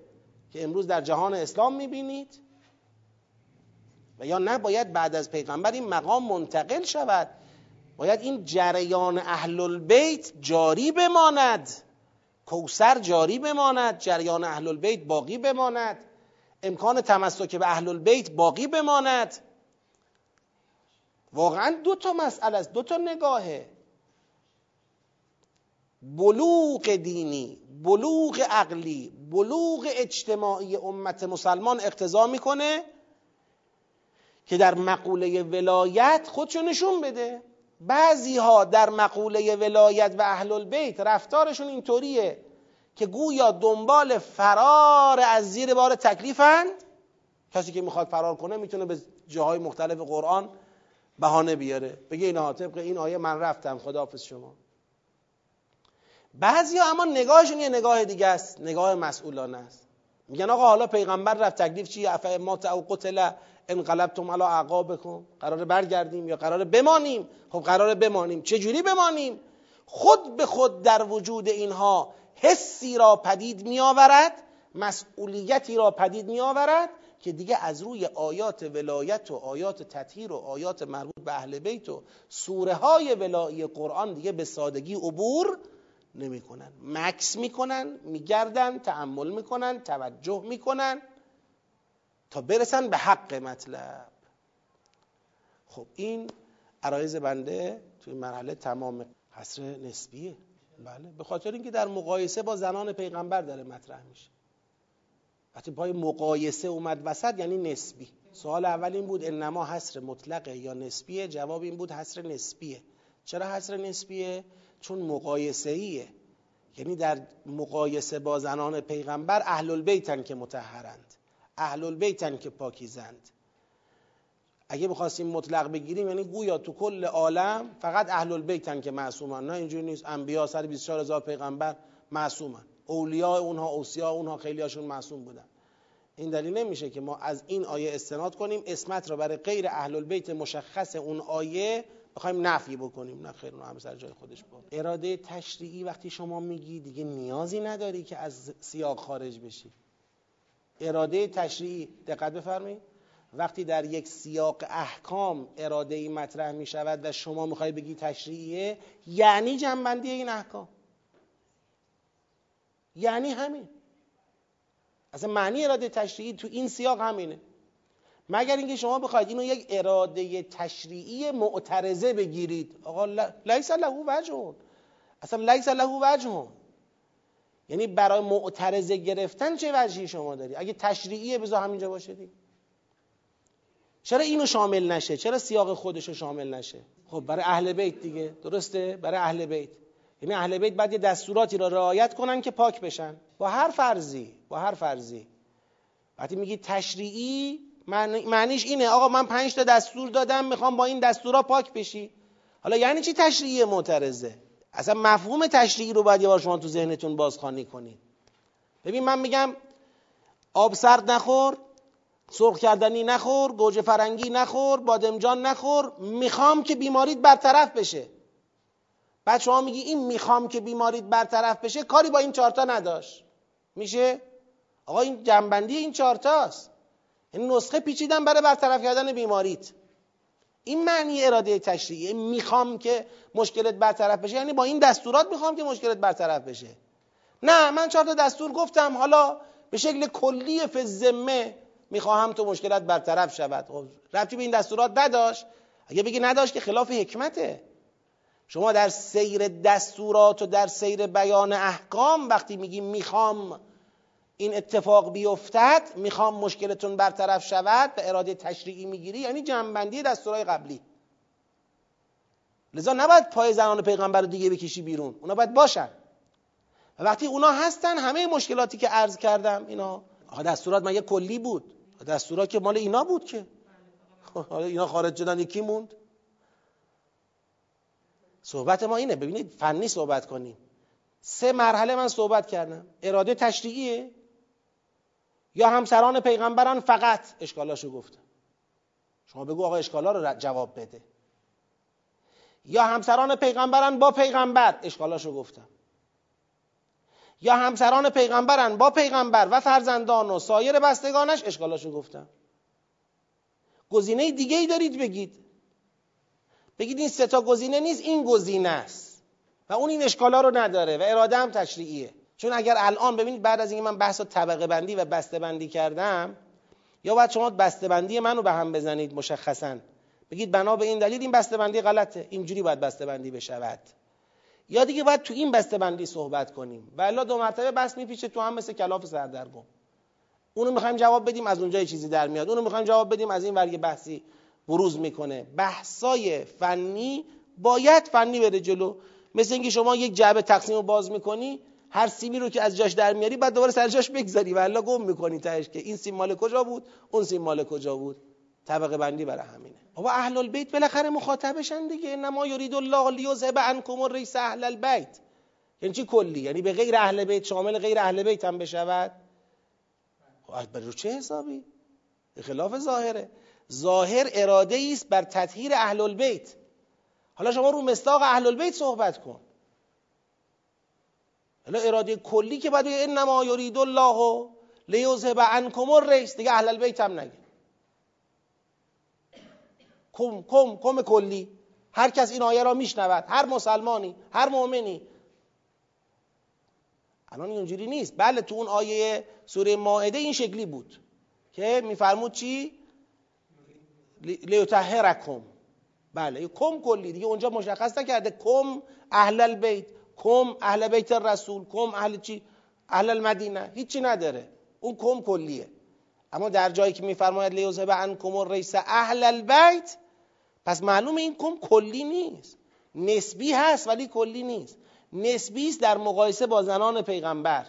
که امروز در جهان اسلام می‌بینید. و یا نه باید بعد از پیغمبر این مقام منتقل شود. باید این جریان اهل البیت جاری بماند. کوسر جاری بماند جریان اهل البیت باقی بماند. امکان تمسک به اهل البیت باقی بماند. واقعا دو تا مسئله است دو تا نگاهه. بلوغ دینی بلوغ عقلی بلوغ اجتماعی امت مسلمان اقتضا می‌کنه که در مقوله ولایت خودشو نشون بده. بعضی ها در مقوله ولایت و اهل البیت رفتارشون اینطوریه که گویا دنبال فرار از زیر بار تکلیفند کسی که می‌خواد فرار کنه می‌تونه به جاهای مختلف قرآن بهانه بیاره. بگه اینا طبق این آیه من رفتم خداحافظ شما. بعضی ها اما نگاهشون یه نگاه دیگه است نگاه مسئولانه است. میگن آقا حالا پیغمبر رفت تکلیف چیه افا ما او قتل انقلبتم علی اعقابکم. قراره برگردیم یا قراره بمانیم؟ خب قراره بمانیم. چه جوری بمانیم؟ خود به خود در وجود اینها حسی را پدید می آورد مسئولیتی را پدید می آورد که دیگه از روی آیات ولایت و آیات تطهیر و آیات مربوط به اهل بیت و سوره های ولایی قرآن دیگه به سادگی عبور نمی‌کنن. مکس می‌کنن میگردن تعمل می‌کنن توجه می‌کنن تا برسن به حق مطلب. خب این عرایز بنده توی مرحله تمام حسر نسبیه. بله به خاطر اینکه در مقایسه با زنان پیغمبر داره مطرح میشه. وقتی پای مقایسه اومد وسط یعنی نسبی. سوال اول این بود انما حصر مطلقه یا نسبیه؟ جواب این بود حصر نسبیه. چرا حصر نسبیه؟ چون مقایسه ایه یعنی در مقایسه با زنان پیغمبر اهل البیتن که متحرند اهل البیتن که پاکیزند. اگه بخواستیم مطلق بگیریم یعنی گویا تو کل عالم فقط اهل البیتن که معصومن نه اینجوری نیست. انبیا سر 24 هزار پیغمبر معصومن اولیاء اونها اوصیا اونها خیلیاشون معصوم بودن. این دلیل نمیشه که ما از این آیه استناد کنیم. اسمت را برای غیر اهل البیت مشخص اون آیه بخوایم نفی بکنیم نه خیر هم سر جای خودش بود اراده تشریعی وقتی شما میگی دیگه نیازی نداری که از سیاق خارج بشی. اراده تشریعی دقت بفرمایید. وقتی در یک سیاق احکام اراده ای مطرح می شود و شما می‌خوای بگی تشریعیه یعنی جنبندی این احکام. یعنی همین. اصلا معنی اراده تشریعی تو این سیاق همینه. مگر اینکه شما بخواید اینو یک اراده تشریعی معترضه بگیرید. آقا لیس له وجه اصلا لیس له وجه یعنی برای معترضه گرفتن چه وجهی شما داری؟ اگه تشریعیه بذار همینجا باشه دیگه. چرا اینو شامل نشه؟ چرا سیاق خودشو شامل نشه؟ خب برای اهل بیت دیگه. درسته؟ برای اهل بیت. یعنی اهل بیت باید یه دستوراتی را رعایت کنن که پاک بشن. با هر فرضی با هر فرضی. وقتی میگی تشریعی معنیش اینه آقا من پنج تا دستور دادم می‌خوام با این دستورا پاک بشی. حالا یعنی چی تشریعی معترضه؟ اصلا مفهوم تشریعی رو باید یه بار شما تو ذهنتون بازخوانی کنید ببین من میگم آب سرد نخور سرخ کردنی نخور گوجه فرنگی نخور بادمجان نخور می‌خوام که بیماریت برطرف بشه. بعد شما میگی این می‌خوام که بیماریت برطرف بشه کاری با این چارتا نداشت. میشه؟ آقا این جنبندی این چارتاست این نسخه پیچیدن برای برطرف کردن بیماریت. این معنی اراده تشریعی. می‌خوام که مشکلت برطرف بشه. یعنی با این دستورات می‌خوام که مشکلت برطرف بشه. نه من چهار تا دستور گفتم. حالا به شکل کلی فزمه می‌خواهم تو مشکلت برطرف شود. خب ربطی به این دستورات نداشت. اگه بگی نداشت که خلاف حکمته. شما در سیر دستورات و در سیر بیان احکام وقتی میگی می‌خوام این اتفاق بیفتد می‌خوام مشکلتون برطرف شود به اراده تشریعی می‌گیری یعنی جنبندی دستورای قبلی. لذا نباید پای زنان پیغمبر رو دیگه بکشی بیرون. اونا باید باشن. و وقتی اونا هستن همه مشکلاتی که عرض کردم اینا. دستورات مگه کلی بود؟ دستورات که مال اینا بود که. حالا اینا خارج شدن یکی موند. صحبت ما اینه. ببینید فنی صحبت کنیم. سه مرحله من صحبت کردم. اراده تشریعیه. یا همسران پیغمبران فقط اشکالاشو گفتم شما بگو آقا اشکالا رو جواب بده. یا همسران پیغمبران با پیغمبر اشکالاشو گفتم یا همسران پیغمبرن با پیغمبر و فرزندان و سایر بستگانش اشکالاشو گفتم گزینه دیگه ای دارید بگید. بگید این سه تا گزینه نیست این گزینه است. و اون این اشکالا رو نداره و اراده هم تشریعیه. چون اگر الان ببینید بعد از اینکه من بحث طبقه بندی و بسته بندی کردم یا باید شما بسته بندی منو به هم بزنید مشخصا. بگید بنا به این دلیل این بسته بندی غلطه. اینجوری باید بسته بندی بشود. یا دیگه باید تو این بسته بندی صحبت کنیم. و الا دو مرتبه بس میپیچه تو هم مثل کلاف سردرگم. اونو می‌خوایم جواب بدیم از اونجا چیزی در میاد. اونو می‌خوایم جواب بدیم از این ور بحثی بروز می‌کنه. بحثای فنی باید فنی بره جلو. مثل اینکه شما یک جعبه تقسیم رو باز می‌کنی هر سیمی رو که از جاش در میاری بعد دوباره سر جاش بگذاری. و الا گم می‌کنی تهش که این سیم مال کجا بود اون سیم مال کجا بود. طبقه بندی برای همینه. بابا اهل البیت بالاخره مخاطبشن دیگه. انما یرید الله لیذهب عنکم الرجس اهل البیت. یعنی چی کلی؟ یعنی به غیر اهل بیت شامل غیر اهل بیت هم بشود؟ خب رو چه حسابی؟ خلاف ظاهره. ظاهر اراده است بر تطهیر اهل البیت حالا شما رو مستاق اهل البیت صحبت کن. حالا اراده کلی که بعد انما یرید الله لیذهب عنکم الرجس. دیگه اهل البیت هم نگه. کم کم کم کلی. هر کس این آیه را میشنود. هر مسلمانی هر مؤمنی. الان اینجوری نیست. بله تو اون آیه سوره ماعده این شکلی بود که میفرمود چی؟ لیطهرکم. بله کم کلی. دیگه اونجا مشخص نکرده. کم اهل البیت. کم اهل بیت الرسول کم اهل چی؟ اهل المدینه. هیچی نداره. اون کم کلیه. اما در جایی که میفرماید لیوزه عنکم الریس اهل البیت پس معلوم این کم کلی نیست. نسبی هست ولی کلی نیست. نسبی است در مقایسه با زنان پیغمبر.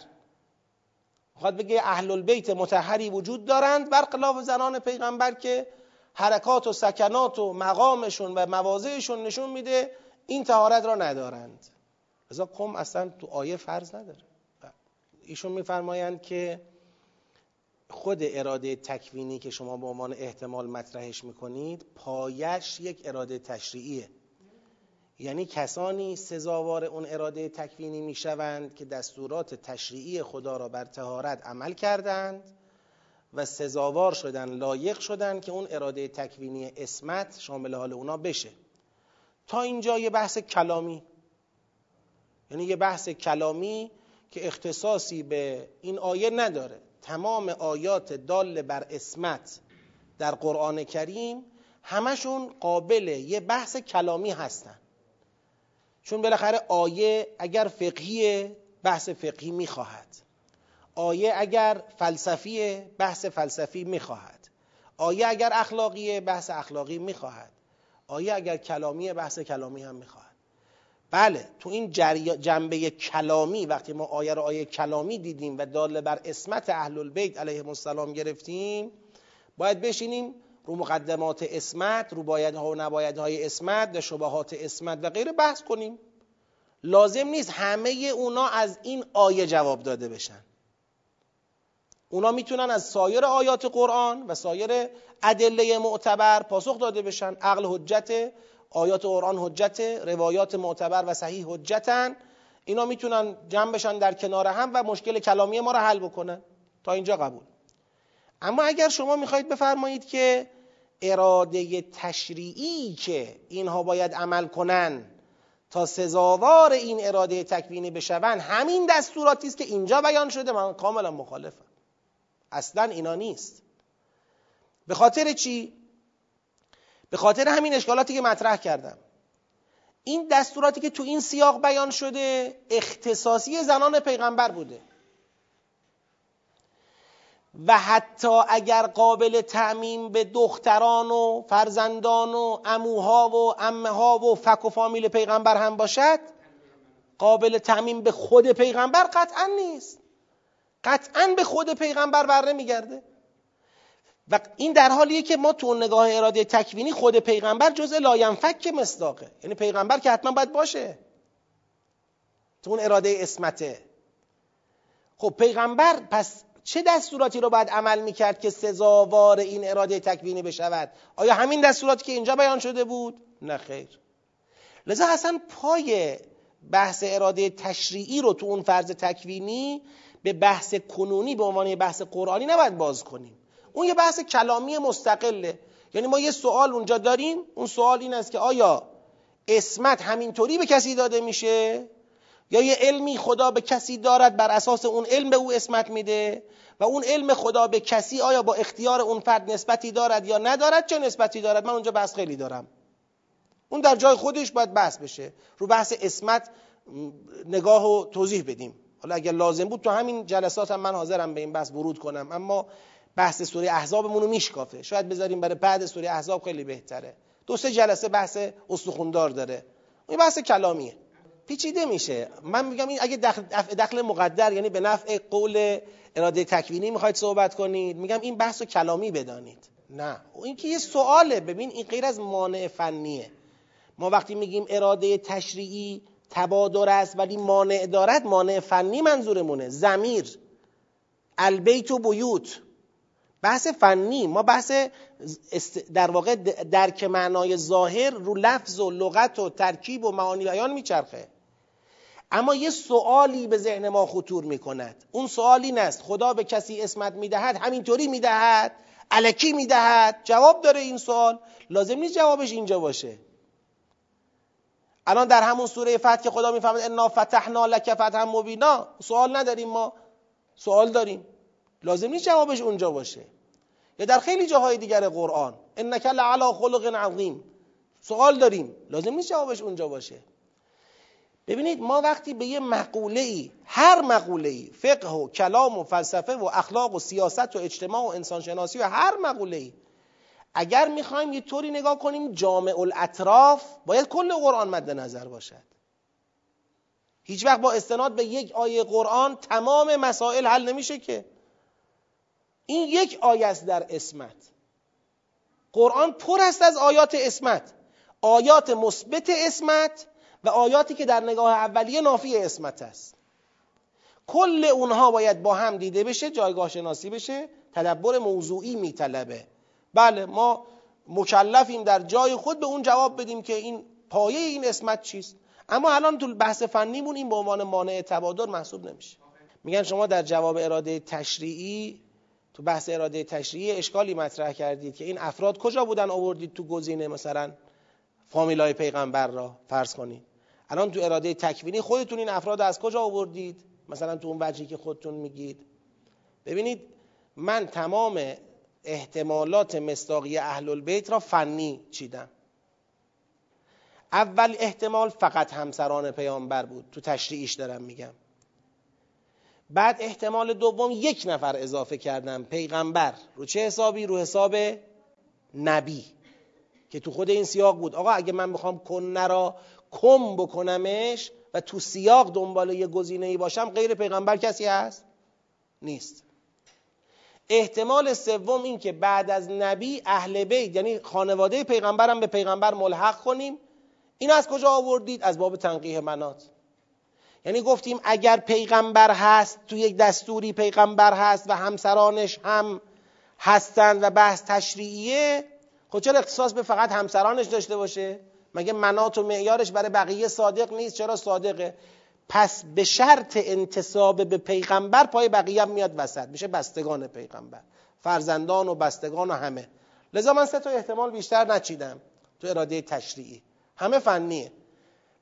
می‌خواد بگه اهل البیت متحری وجود دارند برخلاف زنان پیغمبر که حرکات و سکنات و مقامشون و مواضعشون نشون میده این تهارت را ندارند. لذا کم اصلا تو آیه فرض نداره. ایشون میفرمایند که خود اراده تکوینی که شما به عنوان احتمال مطرحش می‌کنید پایش یک اراده تشریعیه. یعنی کسانی سزاوار اون اراده تکوینی می‌شوند که دستورات تشریعی خدا را بر تهارت عمل کردند و سزاوار شدن لایق شدن که اون اراده تکوینی اسمت شامل حال اونا بشه. تا اینجا یه بحث کلامی. یعنی یه بحث کلامی که اختصاصی به این آیه نداره. تمام آیات دال بر اسمت در قرآن کریم همشون قابل یه بحث کلامی هستن. چون بالاخره آیه اگر فقهی بحث فقهی می‌خواهد. آیه اگر فلسفی بحث فلسفی می‌خواهد. آیه اگر اخلاقیه بحث اخلاقی می‌خواهد. آیه اگر کلامی بحث کلامی هم می‌خواهد. بله تو این جنبه کلامی وقتی ما آیه رو آیه کلامی دیدیم و داله بر اسمت اهل البیت علیه السلام گرفتیم باید بشینیم رو مقدمات اسمت رو بایدها و نبایدهای اسمت و شبهات اسمت و غیره بحث کنیم. لازم نیست همه اونا از این آیه جواب داده بشن. اونا می‌تونن از سایر آیات قرآن و سایر ادله معتبر پاسخ داده بشن. عقل حجت آیات قرآن حجت روایات معتبر و صحیح حجتن. اینا می‌تونن جمع بشن در کنار هم و مشکل کلامی ما رو حل بکنن. تا اینجا قبول. اما اگر شما می‌خواهید بفرمایید که اراده تشریعی که اینها باید عمل کنن تا سزاوار این اراده تکوینی بشون همین دستوراتی است که اینجا بیان شده من کاملا مخالفم. اصلا اینا نیست. به خاطر چی؟ به خاطر همین اشکالاتی که مطرح کردم. این دستوراتی که تو این سیاق بیان شده اختصاصی زنان پیغمبر بوده. و حتی اگر قابل تعمیم به دختران و فرزندان و عموها و عمه ها و فک و فامیل پیغمبر هم باشد قابل تعمیم به خود پیغمبر قطعا نیست. قطعا به خود پیغمبر بر نمیگرده. و این در حالیه که ما تو نگاه اراده تکوینی خود پیغمبر جزء لاینفک مصداقه. یعنی پیغمبر که حتما باید باشه. تو اون اراده اسمته خب پیغمبر پس چه دستوراتی رو باید عمل می‌کرد که سزاوار این اراده تکوینی بشود؟ آیا همین دستوراتی که اینجا بیان شده بود؟ نه خیر. لذا اصلا پای بحث اراده تشریعی رو تو اون فرض تکوینی به بحث کنونی به عنوان بحث قرآنی نباید باز کنیم. اون یه بحث کلامی مستقله. یعنی ما یه سوال اونجا داریم اون سوال این است که آیا اسمت همینطوری به کسی داده میشه؟ یا یه علمی خدا به کسی دارد بر اساس اون علم به او اسمت میده؟ و اون علم خدا به کسی آیا با اختیار اون فرد نسبتی دارد یا ندارد؟ چه نسبتی دارد؟ من اونجا بحث خیلی دارم. اون در جای خودش باید بحث بشه. رو بحث اسمت نگاه و توضیح بدیم. حالا اگر لازم بود تو همین جلسات هم من حاضرم به این بحث ورود کنم. اما بحث سوره احزابمون رو میشکافه. شاید بذاریم برای بعد سوره احزاب خیلی بهتره. دو سه جلسه بحث استخوندار داره. این بحث کلامیه. پیچیده میشه. من میگم این اگه دخل, دخل مقدر یعنی به نفع قول اراده تکوینی می‌خواید صحبت کنید میگم این بحث کلامی بدانید. نه. این که یه سواله. ببین این غیر از مانع فنیه. ما وقتی میگیم اراده تشریعی تبادر است ولی مانع دارد مانع فنی منظورمونه. زمیر البیت و بیوت. بحث فنی ما بحث در واقع درک معنای ظاهر رو لفظ و لغت و ترکیب و معانی بیان میچرخه. اما یه سوالی به ذهن ما خطور می‌کند. اون سوال این است خدا به کسی اسمت می‌دهد همینطوری می‌دهد علکی می‌دهد. جواب داره این سوال. لازم نیست جوابش اینجا باشه. الان در همون سوره فتح که خدا می‌فهمد انا فتحنا لک فتحا مبینا. سوال نداریم ما. سوال داریم. لازم نیست جوابش اونجا باشه. یا در خیلی جاهای دیگر قرآن انک لعلی خلق عظیم. سوال داریم. لازم نیست جوابش اونجا باشه. ببینید ما وقتی به یه مقوله ای هر مقوله ای فقه و کلام و فلسفه و اخلاق و سیاست و اجتماع و انسانشناسی و هر مقوله ای اگر می‌خوایم یه طوری نگاه کنیم جامع الاطراف باید کل قرآن مد نظر باشد. هیچ وقت با استناد به یک آیه قرآن تمام مسائل حل نمیشه که. این یک آیه است در اسمت. قرآن پر است از آیات اسمت. آیات مثبت اسمت و آیاتی که در نگاه اولیه نافی اسمت است. کل اونها باید با هم دیده بشه جایگاه شناسی بشه تدبر موضوعی میطلبه. بله ما مکلفیم در جای خود به اون جواب بدیم که این پایه این اسمت چیست. اما الان تو بحث فنیمون این به عنوان مانع تبادر محسوب نمیشه. میگن شما در جواب اراده تشریعی تو بحث اراده تشریعی اشکالی مطرح کردید که این افراد کجا بودن آوردید تو گزینه مثلا فامیلای پیغمبر را فرض کنید. الان تو اراده تکوینی خودتون این افراد از کجا آوردید؟ مثلا تو اون وجهی که خودتون میگید. ببینید من تمام احتمالات مصداقی اهل البیت را فنی چیدم. اول احتمال فقط همسران پیامبر بود. تو تشریعیش دارم میگم. بعد احتمال دوم یک نفر اضافه کردم پیغمبر. رو چه حسابی؟ رو حساب نبی که تو خود این سیاق بود. آقا اگه من بخوام کنه را کم بکنمش و تو سیاق دنبال یه گزینه ای باشم غیر پیغمبر کسی هست؟ نیست. احتمال سوم این که بعد از نبی اهل بیت یعنی خانواده پیغمبرم به پیغمبر ملحق کنیم. این از کجا آوردید؟ از باب تنقیه منات. یعنی گفتیم اگر پیغمبر هست تو یک دستوری پیغمبر هست و همسرانش هم هستند و بحث تشریعیه خب چرا اختصاص به فقط همسرانش داشته باشه؟ مگه منات و معیارش برای بقیه صادق نیست؟ چرا صادقه؟ پس به شرط انتصاب به پیغمبر پای بقیه هم میاد وسط. میشه بستگان پیغمبر. فرزندان و بستگان و همه. لذا من سه تا احتمال بیشتر نچیدم تو اراده تشریعی. همه فنیه.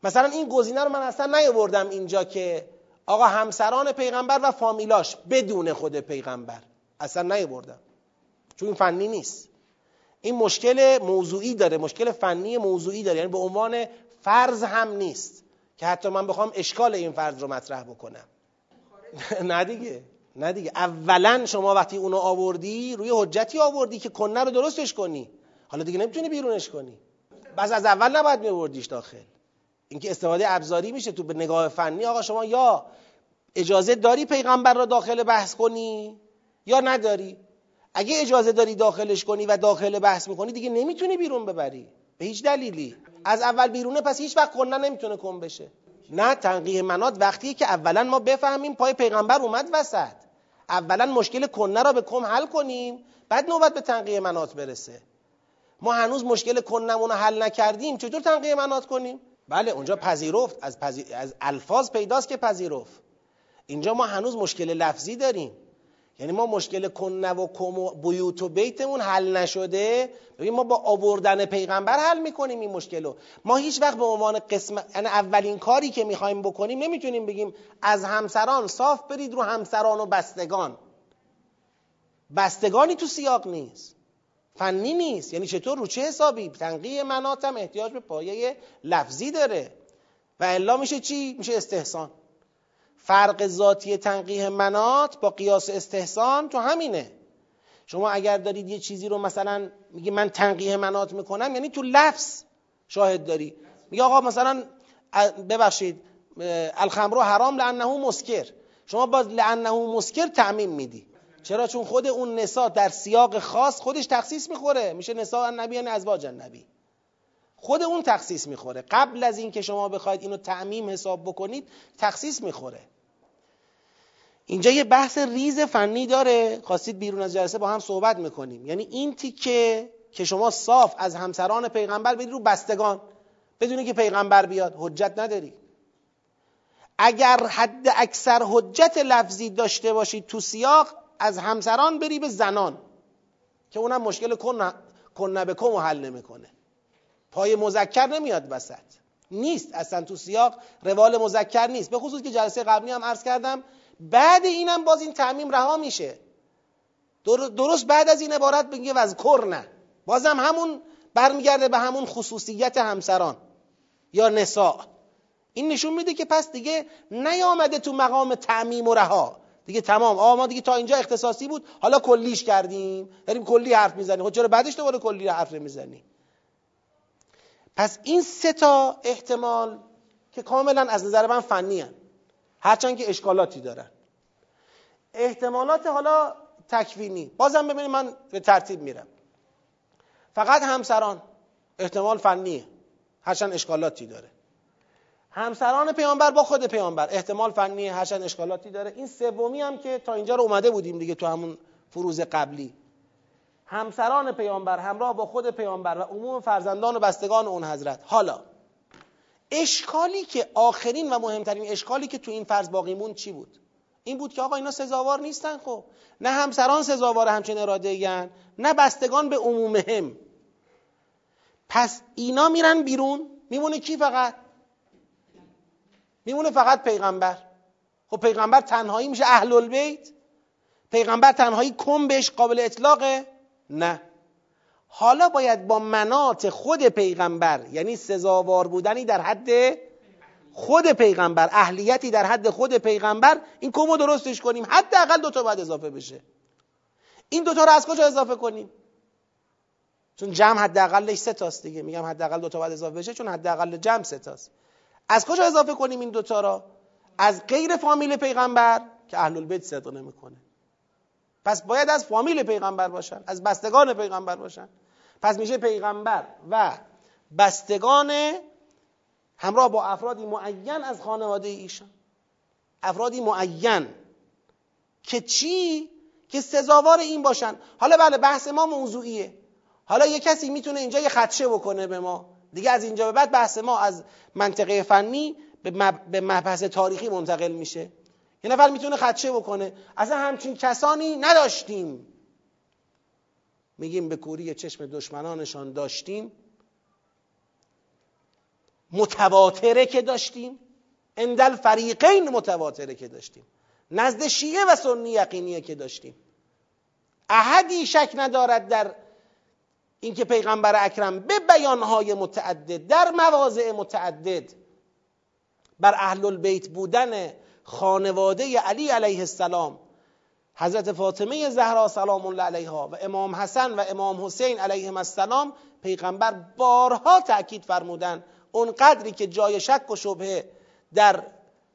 مثلا این گزینه رو من اصلا نیاوردم اینجا که آقا همسران پیغمبر و فامیلاش بدون خود پیغمبر. اصلا نیاوردم. چون این فنی نیست. این مشکل موضوعی داره مشکل فنی موضوعی داره. یعنی به عنوان فرض هم نیست که حتی من بخوام اشکال این فرض رو مطرح بکنم. نه دیگه نه دیگه. اولا شما وقتی اونو آوردی روی حجتی آوردی که کنه رو درستش کنی. حالا دیگه نمی‌تونی بیرونش کنی. بس از اول نباید میوردیش داخل. اینکه استفاده ابزاری میشه تو به نگاه فنی آقا شما یا اجازه داری پیغمبر را داخل بحث کنی یا نداری؟ اگه اجازه داری داخلش کنی و داخل بحث می‌کنی دیگه نمی‌تونی بیرون ببری. به هیچ دلیلی. از اول بیرونه پس هیچ وقت کنن نمی‌تونه کن بشه. نه تنقیه منات وقتیه که اولا ما بفهمیم پای پیغمبر اومد وسط. اولا مشکل کنه را به کم حل کنیم بعد نوبت به تنقیه منات برسه. ما هنوز مشکل کنمون رو حل نکردیم چطور تنقیه منات کنیم؟ بله اونجا پذیرفت. از, از الفاظ پیداست که پذیرفت. اینجا ما هنوز مشکل لفظی داریم. یعنی ما مشکل کنه و کم و بیوت و بیتمون حل نشده. ببین ما با آوردن پیغمبر حل می‌کنیم این مشکل رو ما هیچ وقت به عنوان قسم یعنی اولین کاری که می‌خوایم بکنیم نمی‌تونیم بگیم از همسران صاف برید رو همسران و بستگان. بستگانی تو سیاق نیست. فنی نیست. یعنی چطور رو چه حسابی؟ تنقیه مناتم احتیاج به پایه لفظی داره. و الا میشه چی؟ میشه استحسان. فرق ذاتی تنقیه منات با قیاس استحسان تو همینه. شما اگر دارید یه چیزی رو مثلا میگی من تنقیه منات می‌کنم یعنی تو لفظ شاهد داری. میگه آقا مثلا ببخشید الخمرو حرام لانه مسکر. شما با لانه مسکر تعمیم میدی. چرا؟ چون خود اون نسا در سیاق خاص خودش تخصیص می‌خوره. میشه نسا النبی یعنی ازواج النبی. خود اون تخصیص می‌خوره. قبل از اینکه شما بخواید اینو تعمیم حساب بکنید تخصیص می‌خوره. اینجا یه بحث ریز فنی داره. خواستید بیرون از جلسه با هم صحبت می‌کنیم. یعنی این تیکه که شما صاف از همسران پیغمبر بدید رو بستگان. بدونی که پیغمبر بیاد حجت نداری. اگر حد اکثر حجت لفظی داشته باشید تو سیاق از همسران بری به زنان که اونم مشکل کن به کن حل نمی‌کنه. پای مذکر نمیاد وسط. نیست اصلا تو سیاق روال مذکر نیست. به خصوص که جلسه قبلی هم عرض کردم بعد اینم باز این تعمیم رها میشه. درست بعد از این عبارت بگه وذکر نه. بازم همون برمیگرده به همون خصوصیت همسران یا نساء. این نشون میده که پس دیگه نیامده تو مقام تعمیم و رها. دیگه تمام. آ ما دیگه تا اینجا اختصاصی بود. حالا کلیش کردیم. داریم کلی حرف می‌زنیم. خب چرا بعدش دوباره کلی حرف نمی‌زنیم؟ پس این سه تا احتمال که کاملا از نظر من فنی هن. هرچند که اشکالاتی دارن. احتمالات حالا تکوینی. بازم ببینید من به ترتیب میرم. فقط همسران احتمال فنیه. هرچند اشکالاتی داره. همسران پیامبر با خود پیامبر. احتمال فنی هرچند اشکالاتی داره. این سومی هم که تا اینجا رو اومده بودیم دیگه تو همون فروز قبلی. همسران پیامبر همراه با خود پیامبر و عموم فرزندان و بستگان اون حضرت. حالا اشکالی که آخرین و مهمترین اشکالی که تو این فرض باقیمون چی بود؟ این بود که آقا اینا سزاوار نیستن خب. نه همسران سزاوار همچین اراده نه بستگان به عمومهم. پس اینا میرن بیرون. میمونه کی فقط؟ میمونه فقط پیغمبر. خب پیغمبر تنهایی میشه اهل البیت پیغمبر تنهایی کم بهش قابل اطلاقه؟ نه. حالا باید با منات خود پیغمبر یعنی سزاوار بودنی در حد خود پیغمبر اهلیتی در حد خود پیغمبر این کمو درستش کنیم. حداقل دو تا باید اضافه بشه. این دوتا رو از کجا اضافه کنیم؟ چون جمع حداقلش سه تاست دیگه. میگم حداقل دو تا باید اضافه بشه چون حداقل جمع سه تاست. از کجا اضافه کنیم این دوتا را؟ از غیر فامیل پیغمبر که اهل البیت صدق نمی‌کنه. پس باید از فامیل پیغمبر باشن از بستگان پیغمبر باشن. پس میشه پیغمبر و بستگان همراه با افرادی معین از خانواده ایشان. افرادی معین که چی؟ که سزاوار این باشن. حالا بله بحث ما موضوعیه. حالا یه کسی می‌تونه اینجا یه خدشه بکنه به ما. دیگه از اینجا به بعد بحث ما از منطقه فنی به مبحث تاریخی منتقل میشه. یه نفر می‌تونه خدشه بکنه. اصلا همچین کسانی نداشتیم. میگیم به کوری چشم دشمنانشان داشتیم. متواتره که داشتیم. اندل فریقین متواتره که داشتیم. نزد شیعه و سنی یقینیه که داشتیم. احدی شک ندارد در اینکه پیغمبر اکرم به بیانهای متعدد در مواضع متعدد بر اهل البیت بودن خانواده علی علیه السلام حضرت فاطمه زهرا سلام الله علیها و امام حسن و امام حسین علیهم السلام پیغمبر بارها تأکید فرمودن اون قدری که جای شک و شبهه در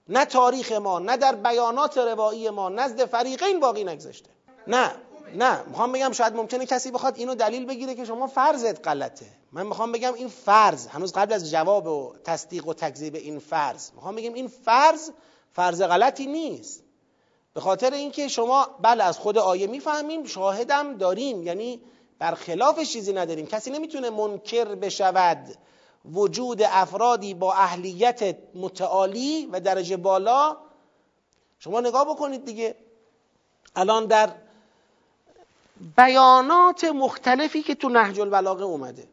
نه تاریخ ما نه در بیانات روایی ما نزد فریقین باقی نگذاشته. نه. نه می‌خوام بگم شاید ممکنه کسی بخواد اینو دلیل بگیره که شما فرضت غلطه. من می‌خوام بگم این فرض هنوز قبل از جواب و تصدیق و تکذیب این فرض. می‌خوام بگم این فرض فرض غلطی نیست. به خاطر اینکه شما بله از خود آیه می‌فهمیم شاهدم داریم. یعنی برخلاف چیزی نداریم. کسی نمی‌تونه منکر بشود وجود افرادی با اهلیت متعالی و درجه بالا. شما نگاه بکنید دیگه. الان در بیانات مختلفی که تو نهج البلاغه اومده.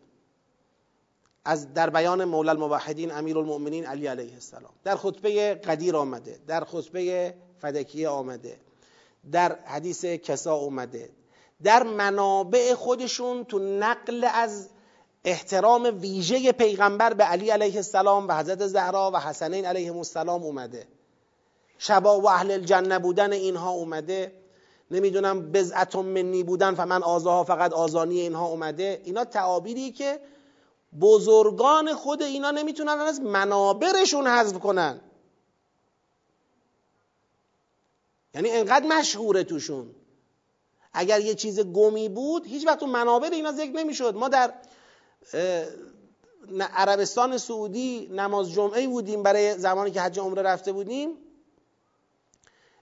از در بیان مولا الموحدین امیر المؤمنین علی علیه السلام. در خطبه قدیر آمده در خطبه فدکیه آمده در حدیث کسا اومده در منابع خودشون تو نقل از احترام ویژه پیغمبر به علی علیه السلام و حضرت زهرا و حسنین علیه السلام اومده. شبا و اهل الجنه بودن اینها اومده. نمی‌دونم بزعتم منی بودن و من آزاها فقط آزانی اینها اومده. اینا تعابیری که بزرگان خود اینا نمی‌تونن از منابرشون حذف کنن. یعنی انقدر مشهوره توشون. اگر یه چیز گمی بود هیچ وقت تو منابر اینا ذکر نمی‌شد. ما در عربستان سعودی نماز جمعه بودیم برای زمانی که حج عمره رفته بودیم.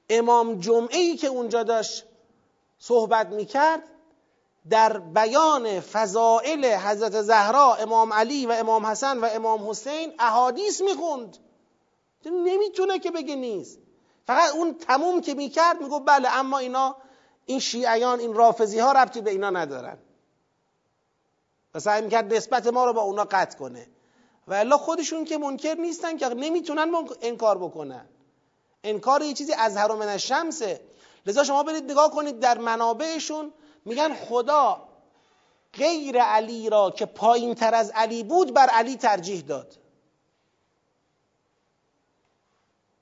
امام جمعه ای که اونجا داشت صحبت می‌کرد در بیان فضائل حضرت زهرا امام علی و امام حسن و امام حسین احادیث می‌خوند. نمی‌تونه که بگه نیست. فقط اون تموم که می‌کرد میگو بله اما اینا این شیعیان این رافضی ها ربطی به اینا ندارن. و سعی می‌کرد نسبت ما رو با اونا قطع کنه. و الا خودشون که منکر نیستن که نمی‌تونن انکار بکنن. انکار یه چیزی از من الشمسه. لذا شما برید نگاه کنید در منابعشون میگن خدا غیر علی را که پایین تر از علی بود بر علی ترجیح داد.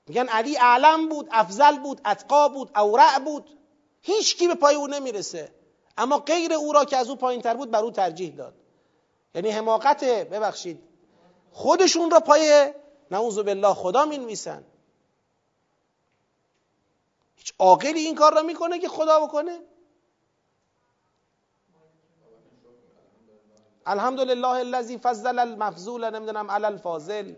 میگن علی اعلم بود افضل بود اتقا بود اورع بود. هیچ کی به پای او نمی‌رسه. اما غیر او را که از او پایین تر بود بر او ترجیح داد. یعنی حماقت ببخشید خودشون را پای نعوذ بالله خدا می‌نویسن. هیچ عاقلی این کار را می‌کنه که خدا بکنه؟ الحمدلله الذی فضل المفضول نمی‌دونم علی الفاضل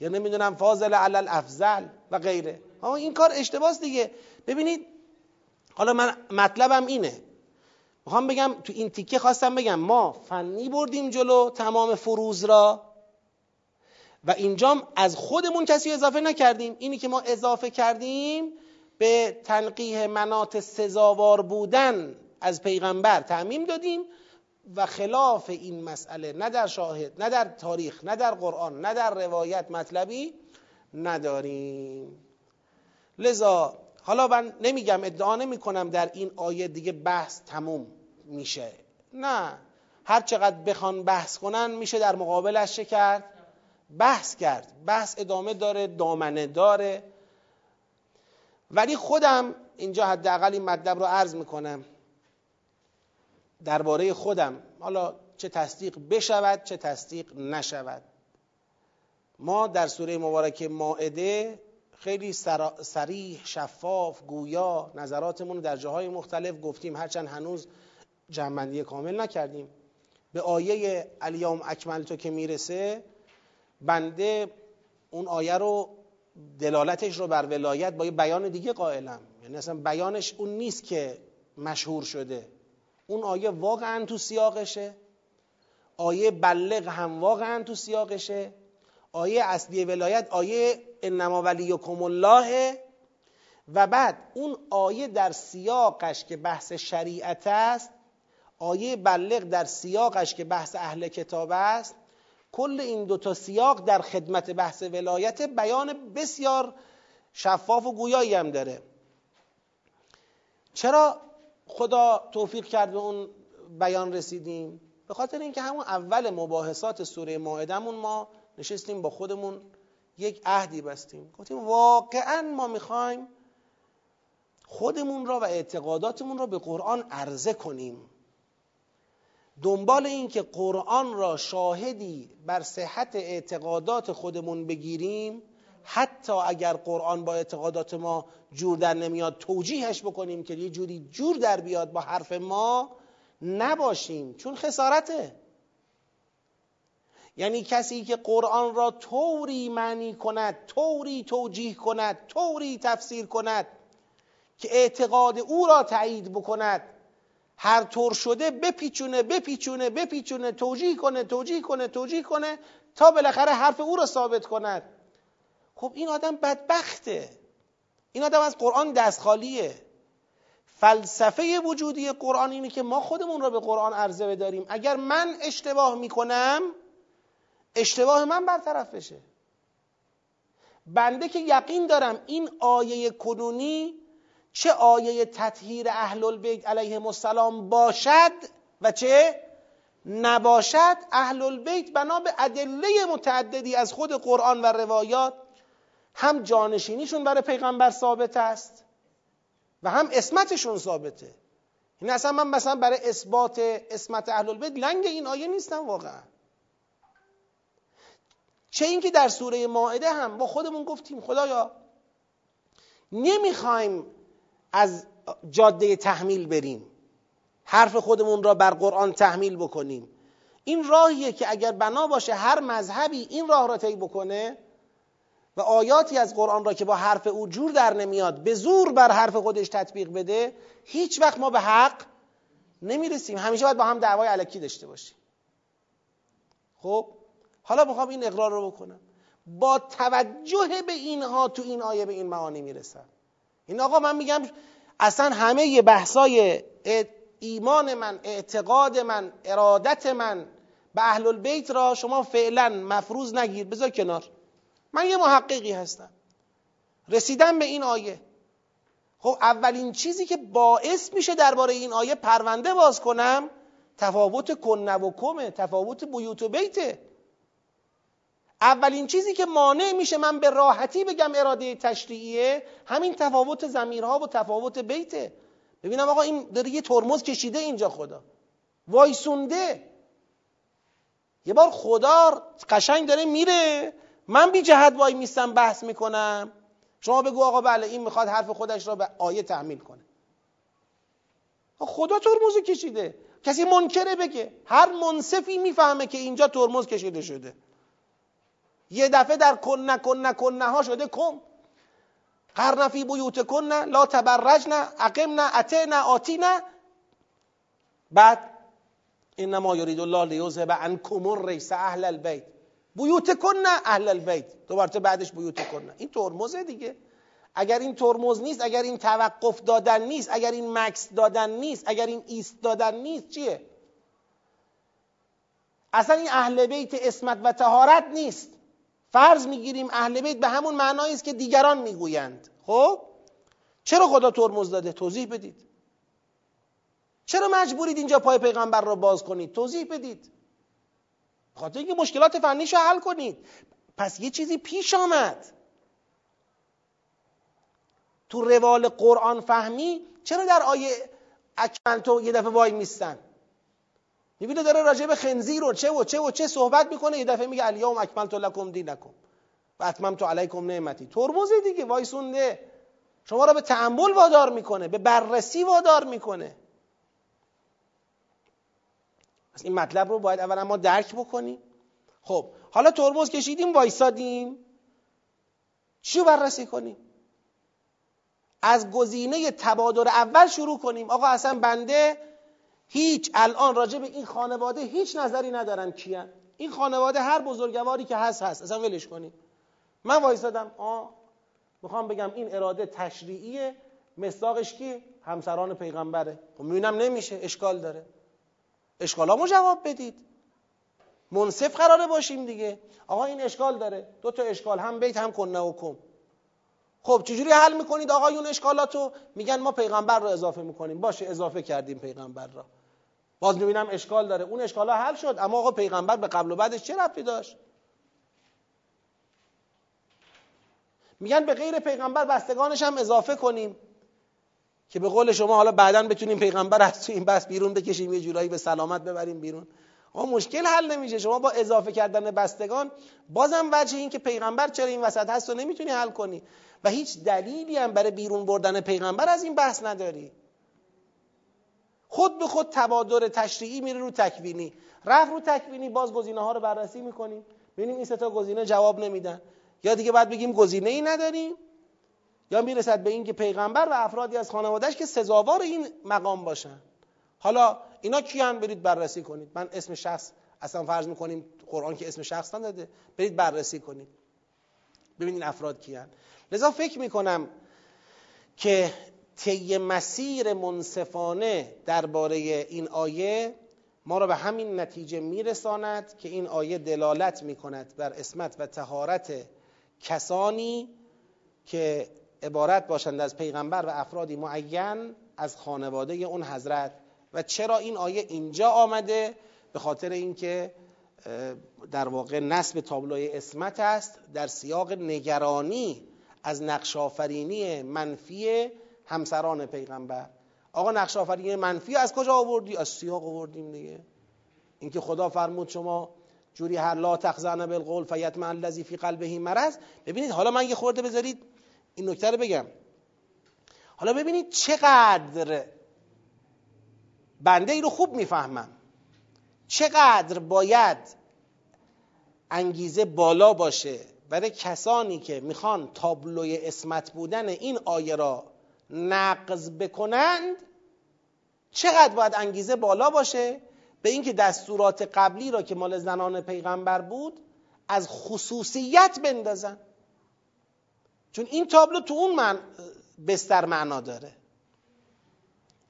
یا نمی‌دونم فاضل علی الافضل و غیره. اما این کار اشتباس دیگه. ببینید حالا من مطلبم اینه. می‌خوام بگم تو این تیکه خواستم بگم ما فنی بردیم جلو تمام فروز را و اینجام از خودمون کسی اضافه نکردیم. اینی که ما اضافه کردیم به تنقیه منات سزاوار بودن از پیغمبر تعمیم دادیم و خلاف این مسئله نه در شاهد نه در تاریخ نه در قرآن نه در روایت مطلبی نداریم. لذا حالا من نمیگم ادعا نمی کنم در این آیه دیگه بحث تموم میشه. نه. هر چقدر بخوان بحث کنن میشه در مقابلش کرد؟ بحث کرد. بحث ادامه داره دامنه داره. ولی خودم اینجا حداقل این مطلب رو عرض می‌کنم. درباره خودم. حالا چه تصدیق بشود چه تصدیق نشود. ما در سوره مبارکه ماعده خیلی سریح شفاف گویا نظراتمون در جاهای مختلف گفتیم. هرچند هنوز جمعندی کامل نکردیم. به آیه الیوم اکمل تو که می‌رسه بنده اون آیه رو دلالتش رو بر ولایت با یه بیان دیگه قائلم. یعنی اصلا بیانش اون نیست که مشهور شده. اون آیه واقعا تو سیاقشه. آیه بلغ هم واقعا تو سیاقشه. آیه اصلی ولایت آیه انما ولیکم الله. و بعد اون آیه در سیاقش که بحث شریعت است آیه بلغ در سیاقش که بحث اهل کتاب است کل این دوتا سیاق در خدمت بحث ولایت بیان بسیار شفاف و گویایی هم داره. چرا خدا توفیق کرد به اون بیان رسیدیم؟ به خاطر اینکه همون اول مباحثات سوره مائدهمون ما نشستیم با خودمون یک عهدی بستیم. گفتیم واقعا ما می‌خوایم خودمون را و اعتقاداتمون را به قرآن عرضه کنیم. دنبال این که قرآن را شاهدی بر صحت اعتقادات خودمون بگیریم حتی اگر قرآن با اعتقادات ما جور در نمیاد توجیهش بکنیم که یه جوری جور در بیاد با حرف ما نباشیم. چون خسارته. یعنی کسی که قرآن را طوری معنی کند طوری توجیه کند طوری تفسیر کند که اعتقاد او را تایید بکند هر طور شده بپیچونه بپیچونه بپیچونه توجیه کنه توجیه کنه توجیه کنه تا بالاخره حرف او را ثابت کند. خب این آدم بدبخته. این آدم از قرآن دست خالیه فلسفه وجودی قرآن اینه که ما خودمون را به قرآن عرضه بداریم. اگر من اشتباه می‌کنم اشتباه من برطرف بشه. بنده که یقین دارم این آیه کنونی چه آیه تطهیر اهل البیت علیهم السلام باشد و چه؟ نباشد. اهل البیت بنا به ادله متعددی از خود قرآن و روایات هم جانشینیشون برای پیغمبر ثابت است و هم اسمتشون ثابته. این اصلا من مثلا برای اثبات اسمت اهل البیت لنگ این آیه نیستم واقعا. چه اینکه در سوره ماعده هم با خودمون گفتیم خدایا نمی‌خوایم از جاده تحمیل بریم. حرف خودمون را بر قرآن تحمیل بکنیم. این راهیه که اگر بنا باشه هر مذهبی این راه را طی بکنه و آیاتی از قرآن را که با حرف او جور در نمیاد به زور بر حرف خودش تطبیق بده هیچ وقت ما به حق نمی‌رسیم. همیشه باید با هم دعوای علکی داشته باشیم. خب حالا می‌خوام این اقرار رو بکنم. با توجه به اینها تو این آیه به این معانی می‌رسم. این آقا من میگم اصلا همه بحثای ایمان من اعتقاد من ارادت من به اهل البیت را شما فعلا مفروض نگیر. بذار کنار. من یه محققی هستم. رسیدم به این آیه. خب اولین چیزی که باعث میشه درباره این آیه پرونده باز کنم تفاوت کنه و کمه تفاوت بیوت و بیته. اولین چیزی که مانع میشه من به راحتی بگم اراده تشریعیه همین تفاوت زمیرها و تفاوت بیته. ببینم آقا این داره یه ترمز کشیده اینجا خدا. وایسونده. یه بار خدا قشنگ داره میره. من بی جهت وای میستم بحث می‌کنم. شما بگو آقا بله این می‌خواد حرف خودش را به آیه تحمیل کنه. خدا ترمز کشیده. کسی منکره بگه. هر منصفی می‌فهمه که اینجا ترمز کشیده شده. یه دفعه در کن نکن نکن ها شده کن. قرن فی بیوت کن لا تبرجن اقمن اتینا آتینا. بعد انما یرید الله لیذهب عنکم الرجس اهل البیت. بیوت کن اهل البیت. دوباره بعدش بیوت کن این ترمزه دیگه. اگر این ترمز نیست اگر این توقف دادن نیست اگر این مکس دادن نیست اگر این ایست دادن نیست چیه؟ اصلا این اهل بیت اسمت و تهارت نیست. فرض می‌گیریم اهل بیت به همون معنایی است که دیگران می‌گویند. خب؟ چرا خدا ترمز داده؟ توضیح بدید. چرا مجبورید اینجا پای پیغمبر را باز کنید؟ توضیح بدید. خاطر اینکه مشکلات فنیش رو حل کنید. پس یه چیزی پیش آمد. تو روال قرآن فهمی چرا در آیه اکمل تو یه دفعه وای میستن؟ می‌بینه داره راجع به خنزیر و چه و چه و چه صحبت می‌کنه یه دفعه میگه الیوم اکملت لکم دینکم و اتممت علیکم نعمتی. ترمز دیگه وایسونده. شما را به تعمل وادار می‌کنه به بررسی وادار می‌کنه. پس این مطلب رو باید اولا ما درک بکنیم. خب حالا ترمز کشیدیم وایسادیم. چی بررسی کنیم؟ از گزینه تبادر اول شروع کنیم. آقا اصلا بنده هیچ الان راجع به این خانواده هیچ نظری ندارم کیان. این خانواده هر بزرگواری که هست هست. اصلا ولش کنیم من وایسادم آ می‌خوام بگم این اراده تشریعیه. مصداقش کی؟ همسران پیغمبره. خب می‌بینم نمیشه. اشکال داره. اشکالامو جواب بدید. منصف قراره باشیم دیگه. آقا این اشکال داره. دو تا اشکال هم بیت هم کنه و کم خب چجوری حل می‌کنید آقایون اشکالاتو؟ میگن ما پیغمبر رو اضافه می‌کنیم. باشه اضافه کردیم پیغمبر را. باز می‌بینم اشکال داره. اون اشکال ها حل شد. اما آقا پیغمبر به قبل و بعدش چه ربطی داشت؟ میگن به غیر پیغمبر بستگانش هم اضافه کنیم که به قول شما حالا بعدا بتونیم پیغمبر از تو این بس بیرون بکشیم یه جورایی به سلامت ببریم بیرون. اما مشکل حل نمیشه. شما با اضافه کردن بستگان بازم وجه این که پیغمبر چرا این وسط هست و نمی‌تونی حل کنی. و هیچ دلیلی هم برای بیرون بردن پیغمبر از این بحث نداری. خود به خود تبادر تشریعی میره رو تکوینی. رفت رو تکوینی باز گزینه ها رو بررسی می‌کنیم. ببینیم این سه تا گزینه جواب نمیدن. یا دیگه بعد بگیم گزینه ای نداریم یا می‌رسد به اینکه پیغمبر و افرادی از خانوادهش که سزاوار این مقام باشن. حالا اینا کیان؟ برید بررسی کنید. من اسم شخص اصلا فرض می‌کنیم قرآن که اسم شخص نداده. برید بررسی کنید. ببینید افراد کیان. لذا فکر می‌کنم که طی مسیر منصفانه درباره این آیه ما را به همین نتیجه میرساند که این آیه دلالت می‌کند بر اسمت و تهارت کسانی که عبارت باشند از پیغمبر و افرادی معین از خانواده اون حضرت. و چرا این آیه اینجا آمده؟ به خاطر اینکه در واقع نسب تابلوی اسمت است در سیاق نگرانی از نقشافرینی منفی همسران پیغمبر. آقا نقشافرینی منفی از کجا آوردی؟ از سیاق آوردیم دیگه. اینکه خدا فرمود شما جوری هر لا تخزن بالقول فیتمع الذی فی قلبه مرض. ببینید حالا من یه خورده بذارید این نکته رو بگم. حالا ببینید چقدر بنده ای رو خوب می‌فهمم. چقدر باید انگیزه بالا باشه. برای کسانی که می‌خوان تابلوی اسمت بودن این آیه را نقض بکنند چقدر باید انگیزه بالا باشه؟ به اینکه دستورات قبلی را که مال زنان پیغمبر بود از خصوصیت بندازن. چون این تابلو تو اون من بستر معنا داره.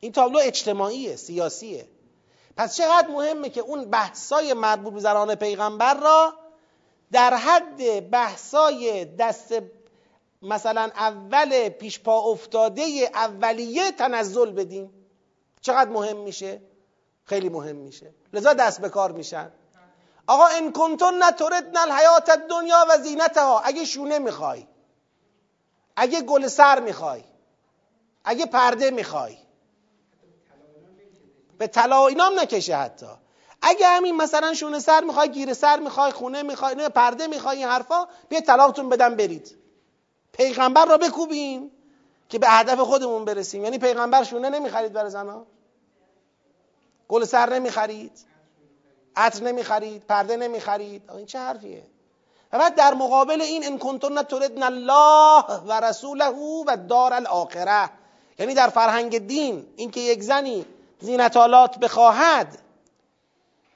این تابلو اجتماعیه سیاسیه. پس چقدر مهمه که اون بحثای مربوط به زنان پیغمبر را در حد بحثای دست مثلا اول پیش پا افتاده اولیه تنزل بدیم. چقدر مهم میشه؟ خیلی مهم میشه. لذا دست به کار میشن. آقا ان کنتن نتردن الحیات الدنیا و زینتها. اگه شونه می‌خوای اگه گل سر می‌خوای اگه پرده می‌خوای به طلا اینام نکشه حتی. اگه همین مثلا شونه سر می‌خوای گیر سر می‌خوای خونه می‌خوای نه پرده می‌خوای این حرفا بیا طلاقتون بدم برید. پیغمبر را بکوبیم که به هدف خودمون برسیم. یعنی پیغمبر شونه نمی‌خرید برای زنا. گل سر نمی‌خرید. عطر نمی‌خرید. پرده نمی‌خرید. این چه حرفیه؟ و بعد در مقابل این ان کنتن تردن الله و رسوله و دار الاخره. یعنی در فرهنگ دین اینکه یک زنی زینتالات بخواهد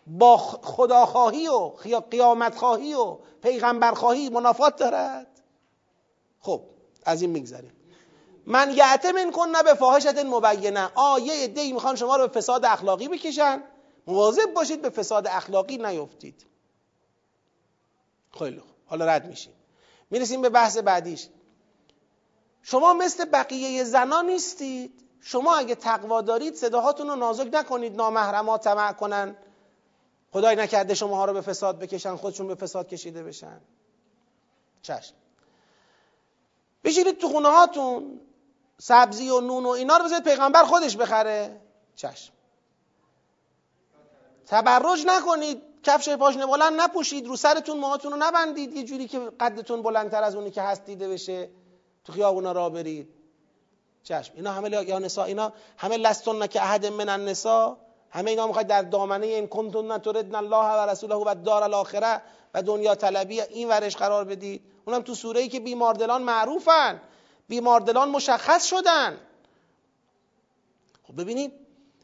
با خداخواهی و قیامت خواهی و پیغمبر خواهی منافات دارد. خب از این میگذریم. من یعتمن کن نه به فاحشت مبینه. آیه دی می‌خوان شما رو به فساد اخلاقی بکشن. مواظب باشید به فساد اخلاقی نیفتید. خیلی حالا رد میشیم. می‌رسیم به بحث بعدیش. شما مثل بقیه زنا نیستید. شما اگه تقوا دارید صداهاتون رو نازک نکنید. نامحرما طمع کنن. خدای نکرده شما ها رو به فساد بکشن خودشون به فساد کشیده بشن. چشم. بشینید تو خونه هاتون. سبزی و نون و اینا رو بذارید پیغمبر خودش بخره. چشم. تبرج نکنید. کفش پاشنه بلند نپوشید. رو سرتون موهاتون رو نبندید. یه جوری که قدتون بلندتر از اونی که هست دیده بشه. تو خیابونا را برید. چشم. اینا همه یا نسا اینا همه لستون که احد من النسا همه اینا می‌خواید در دامنه این کنتون تردن الله و رسوله و دار الاخره. و دنیا طلبی این ورش قرار بدید. اونم تو سوره ای که بیماردلان معروفن. بیماردلان مشخص شدن. خب ببینید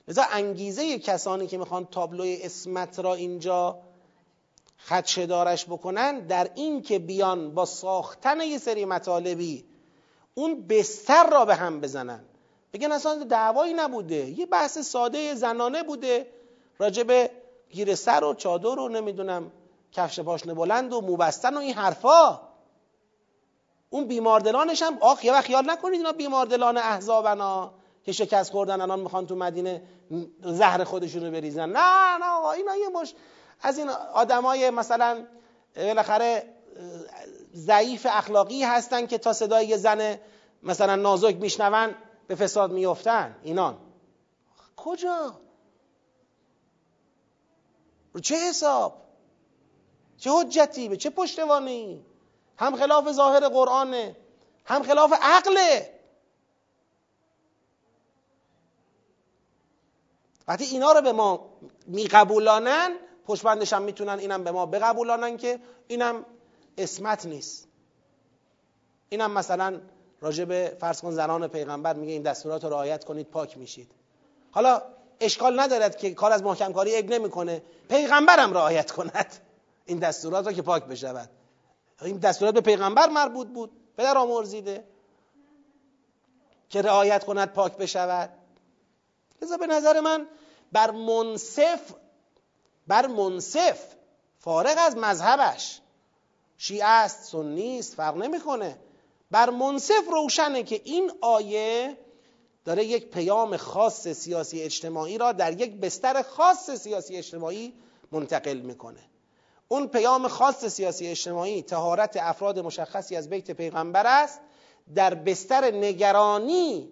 لذا انگیزه کسانی که می‌خوان تابلوی اسمت را اینجا خدشه دارش بکنن در این که بیان با ساختن یه سری مطالبی اون بستر را به هم بزنن. بگن اصلا دعوایی نبوده. یه بحث ساده زنانه بوده. راجب گیر سر و چادر و نمی‌دونم کفش پاشنه بلند و موبستن و این حرفا. اون بیماردلانش هم آخ یه وقت خیال نکنید اینا بیماردلان احزابنا که شکست خوردن الان می‌خوان تو مدینه زهر خودشون رو بریزن. نه نه اینا یه مش از این آدمای مثلا بالاخره ضعیف اخلاقی هستن که تا صدای یه زن مثلا نازک میشنون به فساد میفتن اینان. کجا؟ رو چه حساب؟ چه حجتی به چه پشتوانی؟ هم خلاف ظاهر قرآنه هم خلاف عقله. وقتی اینا رو به ما میقبولانن پشبندش هم می‌تونن اینم به ما بقبولانن که اینم اسمت نیست. اینم مثلا راجع به فرض کن زنان پیغمبر میگه این دستورات رو رعایت کنید پاک میشید. حالا اشکال ندارد که کار از محکم کاری عیب نمی‌کنه. پیغمبرم رعایت کند. این دستورات را که پاک بشود. این دستورات به پیغمبر مربوط بود. پدر آمرزیده. که رعایت کند پاک بشود. لذا به نظر من بر منصف بر منصف فارغ از مذهبش. شیعه است سنی است فرق نمی‌کنه. بر منصف روشنه که این آیه داره یک پیام خاص سیاسی اجتماعی را در یک بستر خاص سیاسی اجتماعی منتقل می‌کنه. اون پیام خاص سیاسی اجتماعی تهارت افراد مشخصی از بیت پیغمبر است در بستر نگرانی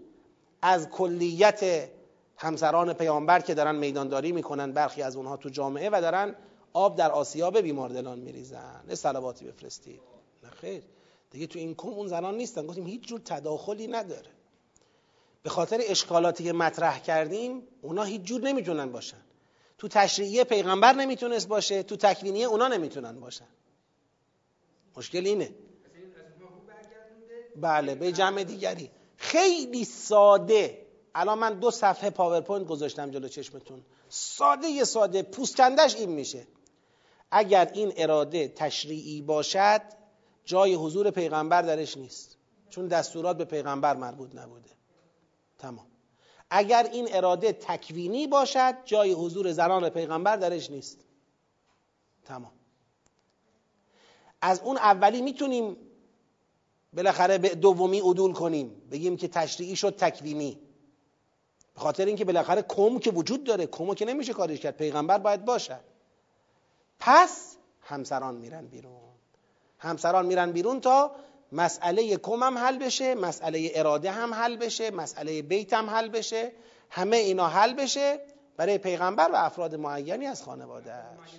از کلیت همسران پیامبر که دارن میدانداری می‌کنن برخی از اونها تو جامعه و دارن آب در آسیاب بیماردلان میریزن. سلواتی بفرستید. نه خیر. دیگه تو این کم اون زنان نیستن. گفتیم هیچ جور تداخلی نداره. به خاطر اشکالاتی که مطرح کردیم اونا هیچ جور نمی‌تونن باشن. تو تشریعیه پیغمبر نمی‌تونست باشه تو تکوینیه اونا نمی‌تونن باشن. مشکل اینه. بله به جمع دیگری. خیلی ساده. الان من دو صفحه پاورپوینت گذاشتم جلو چشمتون. ساده یه ساده. پوست‌کندش این میشه. اگر این اراده تشریعی باشد جای حضور پیغمبر درش نیست. چون دستورات به پیغمبر مربوط نبوده. تمام. اگر این اراده تکوینی باشد جای حضور زنان پیغمبر درش نیست. تمام. از اون اولی می‌تونیم بالاخره به دومی عدول کنیم. بگیم که تشریعی شد تکوینی. به خاطر اینکه بالاخره کم که وجود داره کمو که نمیشه کارش کرد. پیغمبر باید باشد. پس همسران میرن بیرون. همسران میرن بیرون تا مسئله کم هم حل بشه مسئله اراده هم حل بشه مسئله بیت هم حل بشه همه اینا حل بشه برای پیغمبر و افراد معینی از خانوادهش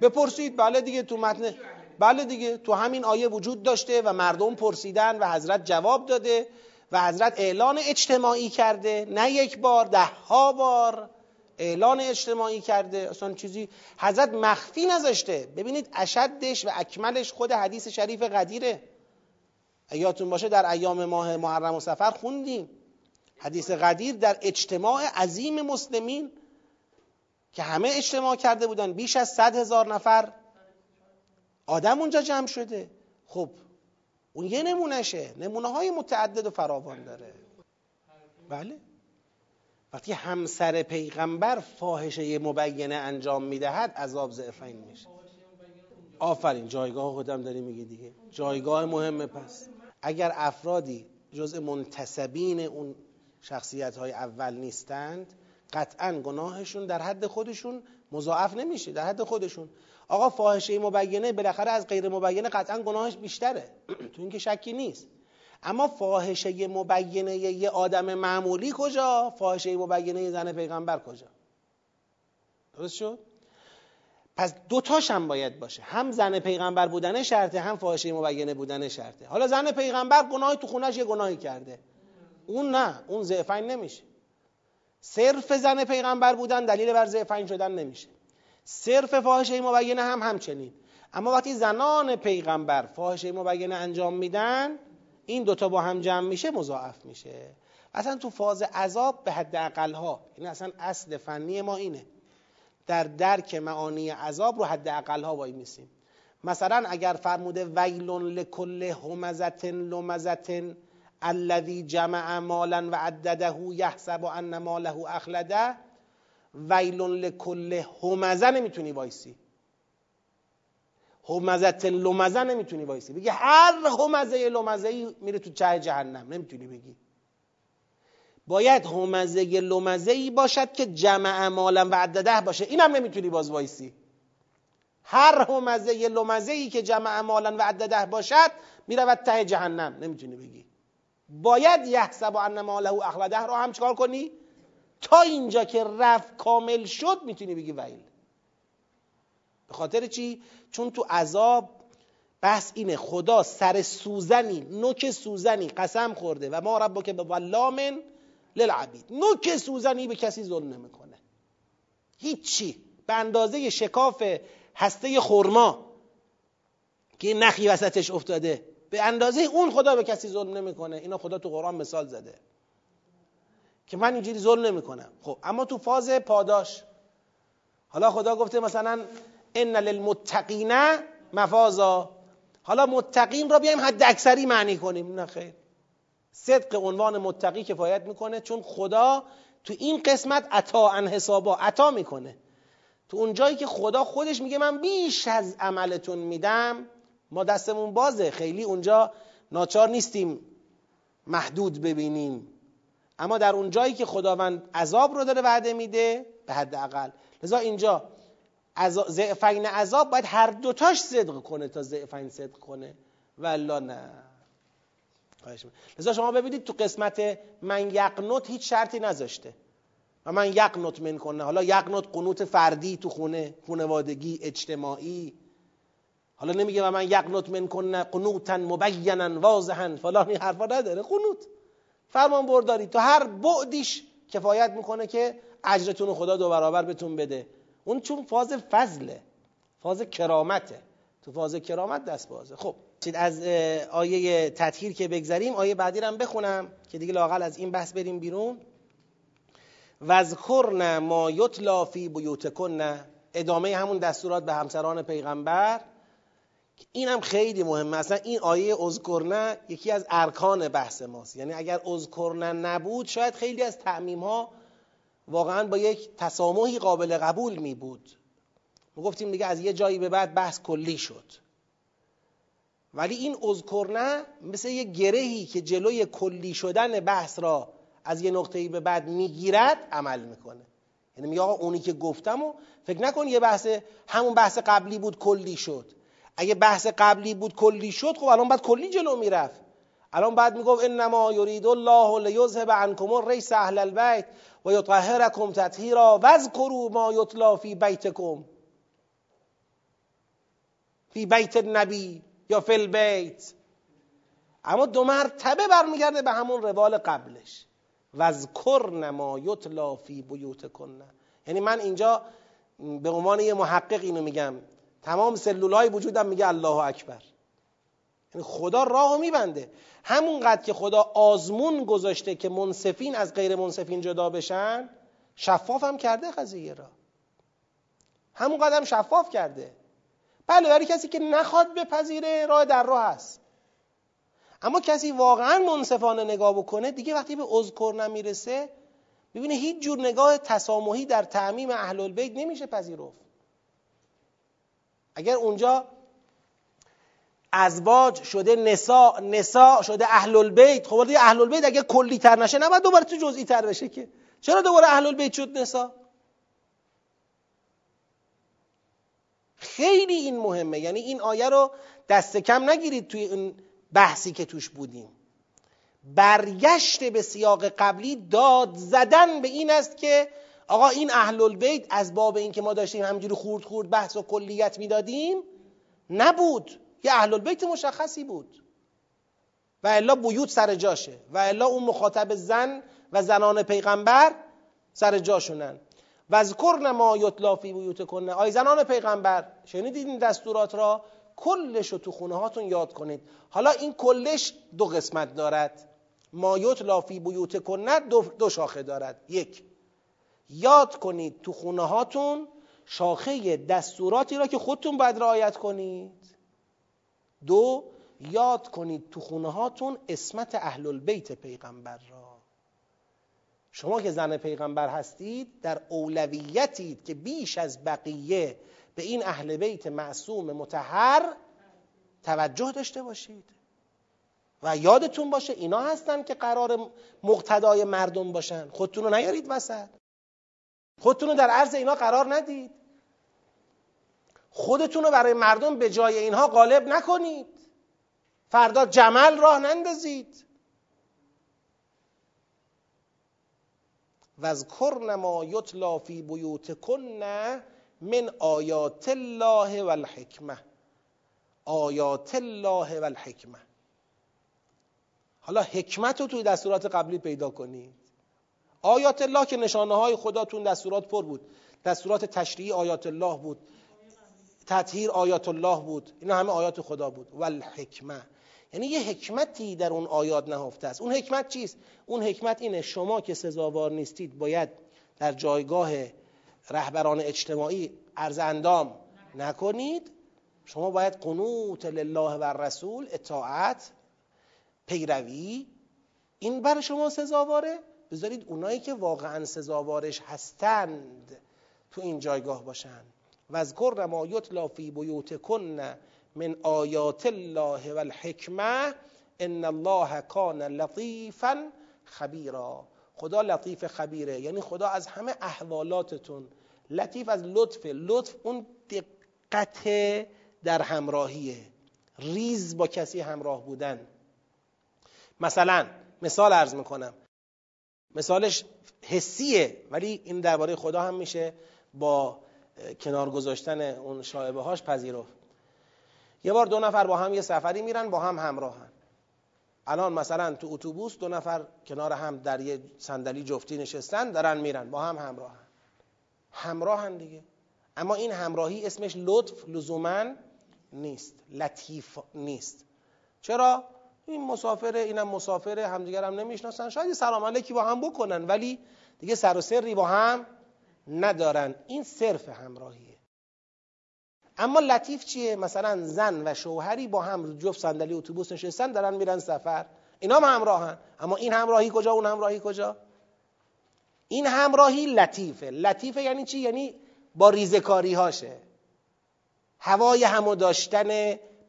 بپرسید بله دیگه تو متن بله دیگه تو همین آیه وجود داشته و مردم پرسیدن و حضرت جواب داده و حضرت اعلان اجتماعی کرده نه یک بار ده ها بار. اعلان اجتماعی کرده اصلا چیزی حضرت مخفی نذاشته. ببینید اشدش و اکملش خود حدیث شریف قدیره. یادتون باشه در ایام ماه محرم و سفر خوندیم. حدیث قدیر در اجتماع عظیم مسلمین که همه اجتماع کرده بودن. بیش از صد هزار نفر. آدم اونجا جمع شده. خب اون یه نمونهشه. نمونه های متعدد و فراوان داره. بله؟ وقتی همسر پیغمبر فاحشه مبینه انجام می‌دهد عذاب ضعفین میشه. آفرین جایگاه خودم داری میگی دیگه. جایگاه مهمه پس. اگر افرادی جزء منتصبین اون شخصیت های اول نیستند قطعا گناهشون در حد خودشون مضاعف نمیشه در حد خودشون. آقا فاحشه مبینه بالاخره از غیر مبینه قطعا گناهش بیشتره. تو اینکه شکی نیست. اما فاحشه مبینه یه آدم معمولی کجا؟ فاحشه مبینه زن پیغمبر کجا؟ درست شد؟ پس دوتاش هم باید باشه. هم زن پیغمبر بودن شرطه هم فاحشه مبینه بودن شرطه. حالا زن پیغمبر گناهی تو خونش یه گناهی کرده. اون نه اون ضعفین نمیشه. صرف زن پیغمبر بودن دلیل بر ضعفین شدن نمیشه. صرف فاحشه مبینه هم همچنین. اما وقتی زنان پیغمبر فاحشه مبینه انجام میدن این دوتا با هم جمع میشه مضاعف میشه. اصلا تو فاز عذاب به حد اقل ها این اصلا اصل فنی ما اینه. در درک معانی عذاب رو حد اقل ها وای میسیم. مثلا اگر فرموده ویلون لکل همزت لمزت الذی جمع مالا و عدده یحسب ان ماله اخلده ویل لکل همزه نمی‌تونی وایسی. همزة لمزه نمی‌تونی وایسی. بگی هر همزه لمزه میره ته جهنم. نمی‌تونی بگی. باید همزه لمزه ای باشد که جمع مالا و عدده باشه. اینم نمی‌تونی باز وایسی. هر همزه لمزه ای که جمع مالا و عدده باشد می‌رود ته جهنم. نمی‌تونی بگی. باید یحسب ان ماله اخلده رو هم چکار کنی؟ تا اینجا که رفت کامل شد می‌تونی بگی ویل. به خاطر چی؟ چون تو عذاب بحث اینه خدا سر سوزنی نوک سوزنی قسم خورده و ما رب که به ولامن للعبید. نوک سوزنی به کسی ظلم نمی‌کنه. هیچی. به اندازه شکاف هسته خرما که نخی وسطش افتاده به اندازه اون خدا به کسی ظلم نمی‌کنه. اینا خدا تو قرآن مثال زده. که من اینجوری ظلم نمی‌کنم. خب اما تو فاز پاداش حالا خدا گفته مثلا ان للمتقین مفازا. حالا متقین را بیایم حد اکثری معنی کنیم. نه خیر. صدق عنوان متقی کفایت می‌کنه چون خدا تو این قسمت عطا ان حسابا عطا می‌کنه. تو اون جایی که خدا خودش میگه من بیش از عملتون میدم ما دستمون بازه. خیلی اونجا ناچار نیستیم محدود ببینیم. اما در اون جایی که خداوند عذاب رو داره وعده میده به حد اقل لذا اینجا زعفین عذاب باید هر دوتاش صدق کنه تا زعفین صدق کنه. ولا نه. لذا شما ببینید تو قسمت من یقنوت هیچ شرطی نذاشته. و من یقنوت من کنه. حالا یقنوت قنوت فردی تو خونه خونوادگی اجتماعی. حالا نمیگه و من یقنوت من کنه قنوتا مبینا واضحا فلان این حرفا نداره. قنوت. فرمان برداری. تو هر بعدیش کفایت می‌کنه که اجرتون خدا دو برابر بهتون بده. اون چون فاز فضله. فاز کرامته. تو فاز کرامت دست بازه. خب از آیه تطهیر که بگذریم آیه بعدی هم بخونم که دیگه لاقل از این بحث بریم بیرون. وذکرن ما یتلا فی بیوتکن. ادامه همون دستورات به همسران پیغمبر. این هم خیلی مهمه. اصلا این آیه اذکرنه یکی از ارکان بحث ماست. یعنی اگر اذکرنه نبود شاید خیلی از تعمیم ها واقعا با یک تسامحی قابل قبول می بود. ما گفتیم دیگه از یه جایی به بعد بحث کلی شد. ولی این اذکرنه مثل یه گرهی که جلوی کلی شدن بحث را از یه نقطه‌ای به بعد می‌گیرد عمل می‌کنه. یعنی میگه آقا اونی که گفتم و فکر نکن یه بحث همون بحث قبلی بود کلی شد. اگه بحث قبلی بود کلی شد خب الان بعد کلی جلو می‌رفت. الان بعد می‌گفت انما یرید الله لیذهب عنکم الرجس اهل البیت. و یطهرکم تطهیرا واذکروا ما یتلا فی بیتکم فی بیت النبی یا فی البیت اما دو مرتبه برمیگرده به همون روال قبلش. وذکرن ما یتلا فی بیوتکن یعنی من اینجا به عنوان یه محقق اینو میگم. تمام سلولای وجودم میگه الله اکبر. یعنی خدا راهو میبنده. همونقدر که خدا آزمون گذاشته که منصفین از غیر منصفین جدا بشن شفاف هم کرده قضیه را. همون قدم شفاف کرده. بله برای کسی که نخواد بپذیره راه در راه هست اما کسی واقعا منصفانه نگاه بکنه دیگه وقتی به اذکر نمی‌رسه ببینه هیچ جور نگاه تسامحی در تعمیم اهل البیت نمیشه پذیرفت. اگر اونجا ازواج شده نسا نسا شده اهل البیت خب دیگه اهل البیت اگه کلی تر نشه نباید دوباره تو جزئی تر بشه که. چرا دوباره اهل البیت شد نسا خیلی این مهمه. یعنی این آیه رو دست کم نگیرید توی این بحثی که توش بودیم. برگشت به سیاق قبلی داد زدن به این است که آقا این اهل البیت از باب این که ما داشتیم همجوری خورد خورد بحث و کلیت می‌دادیم نبود. یه اهل البیت مشخصی بود. و الا بیوت سر جاشه. و الا اون مخاطب زن و زنان پیغمبر سر جاشونن. و ذکرن ما یتلا فی بیوت کنه آی زنان پیغمبر شنیدید این دستورات را؟ کلش رو تو خونه هاتون یاد کنید. حالا این کلش دو قسمت دارد. ما یتلا فی بیوت کنه دو, دو شاخه دارد. یک یاد کنید تو خونه هاتون شاخه دستوراتی را که خودتون باید رعایت کنید. دو یاد کنید تو خونه هاتون اسمت اهل البیت پیغمبر را. شما که زن پیغمبر هستید در اولویتید که بیش از بقیه به این اهل بیت معصوم متحر توجه داشته باشید. و یادتون باشه اینا هستن که قرار مقتدای مردم باشن. خودتون رو نیارید وسط. خودتون رو در عرض اینا قرار ندید. خودتون رو برای مردم به جای اینها غالب نکنید. فردا جمل راه نندازید. واذکرن ما یتلا فی بیوتکن من آیات الله و الحکمه آیات الله و الحکمه حالا حکمت رو توی دستورات قبلی پیدا کنید. آیات الله که نشانه های خدا تو دستورات پر بود. دستورات تشریعی آیات الله بود. تطهیر آیات الله بود. اینا همه آیات خدا بود. و الحکمه یعنی یه حکمتی در اون آیات نهفته است. اون حکمت چیست؟ اون حکمت اینه شما که سزاوار نیستید باید در جایگاه رهبران اجتماعی ارز اندام نکنید. شما باید قنوت لله و رسول اطاعت پیروی. این برای شما سزاواره. بذارید اونایی که واقعا سزاوارش هستند تو این جایگاه باشن. و از ما یتلا فی بیوتکن من آیات الله و الحکمه ان الله کان لطیفا خبیرا. خدا لطیف خبیره. یعنی خدا از همه احوالاتتون لطیف از لطف. لطف اون دقت در همراهیه. ریز با کسی همراه بودن. مثلا مثال عرض می‌کنم. مثالش حسیه ولی این درباره خدا هم میشه با کنار گذاشتن اون شایبه هاش پذیرفت. یه بار دو نفر با هم یه سفری میرن با هم همراهن. الان مثلا تو اتوبوس دو نفر کنار هم در یه صندلی جفتی نشستن دارن میرن با هم همراهن. همراهن دیگه. اما این همراهی اسمش لطف لزوما نیست لطیف نیست. چرا؟ این مسافره اینم مسافره همدیگر هم نمی‌شناسن. شاید سلام علیکی با هم بکنن ولی دیگه سر و سری با هم ندارن. این صرف همراهیه. اما لطیف چیه؟ مثلا زن و شوهری با هم جفت صندلی اتوبوس نشستن دارن میرن سفر. اینا هم همراهن. اما این همراهی کجا؟ اون همراهی کجا؟ این همراهی لطیفه. لطیفه یعنی چی؟ یعنی با ریزکاری هاشه هوای همو داشتن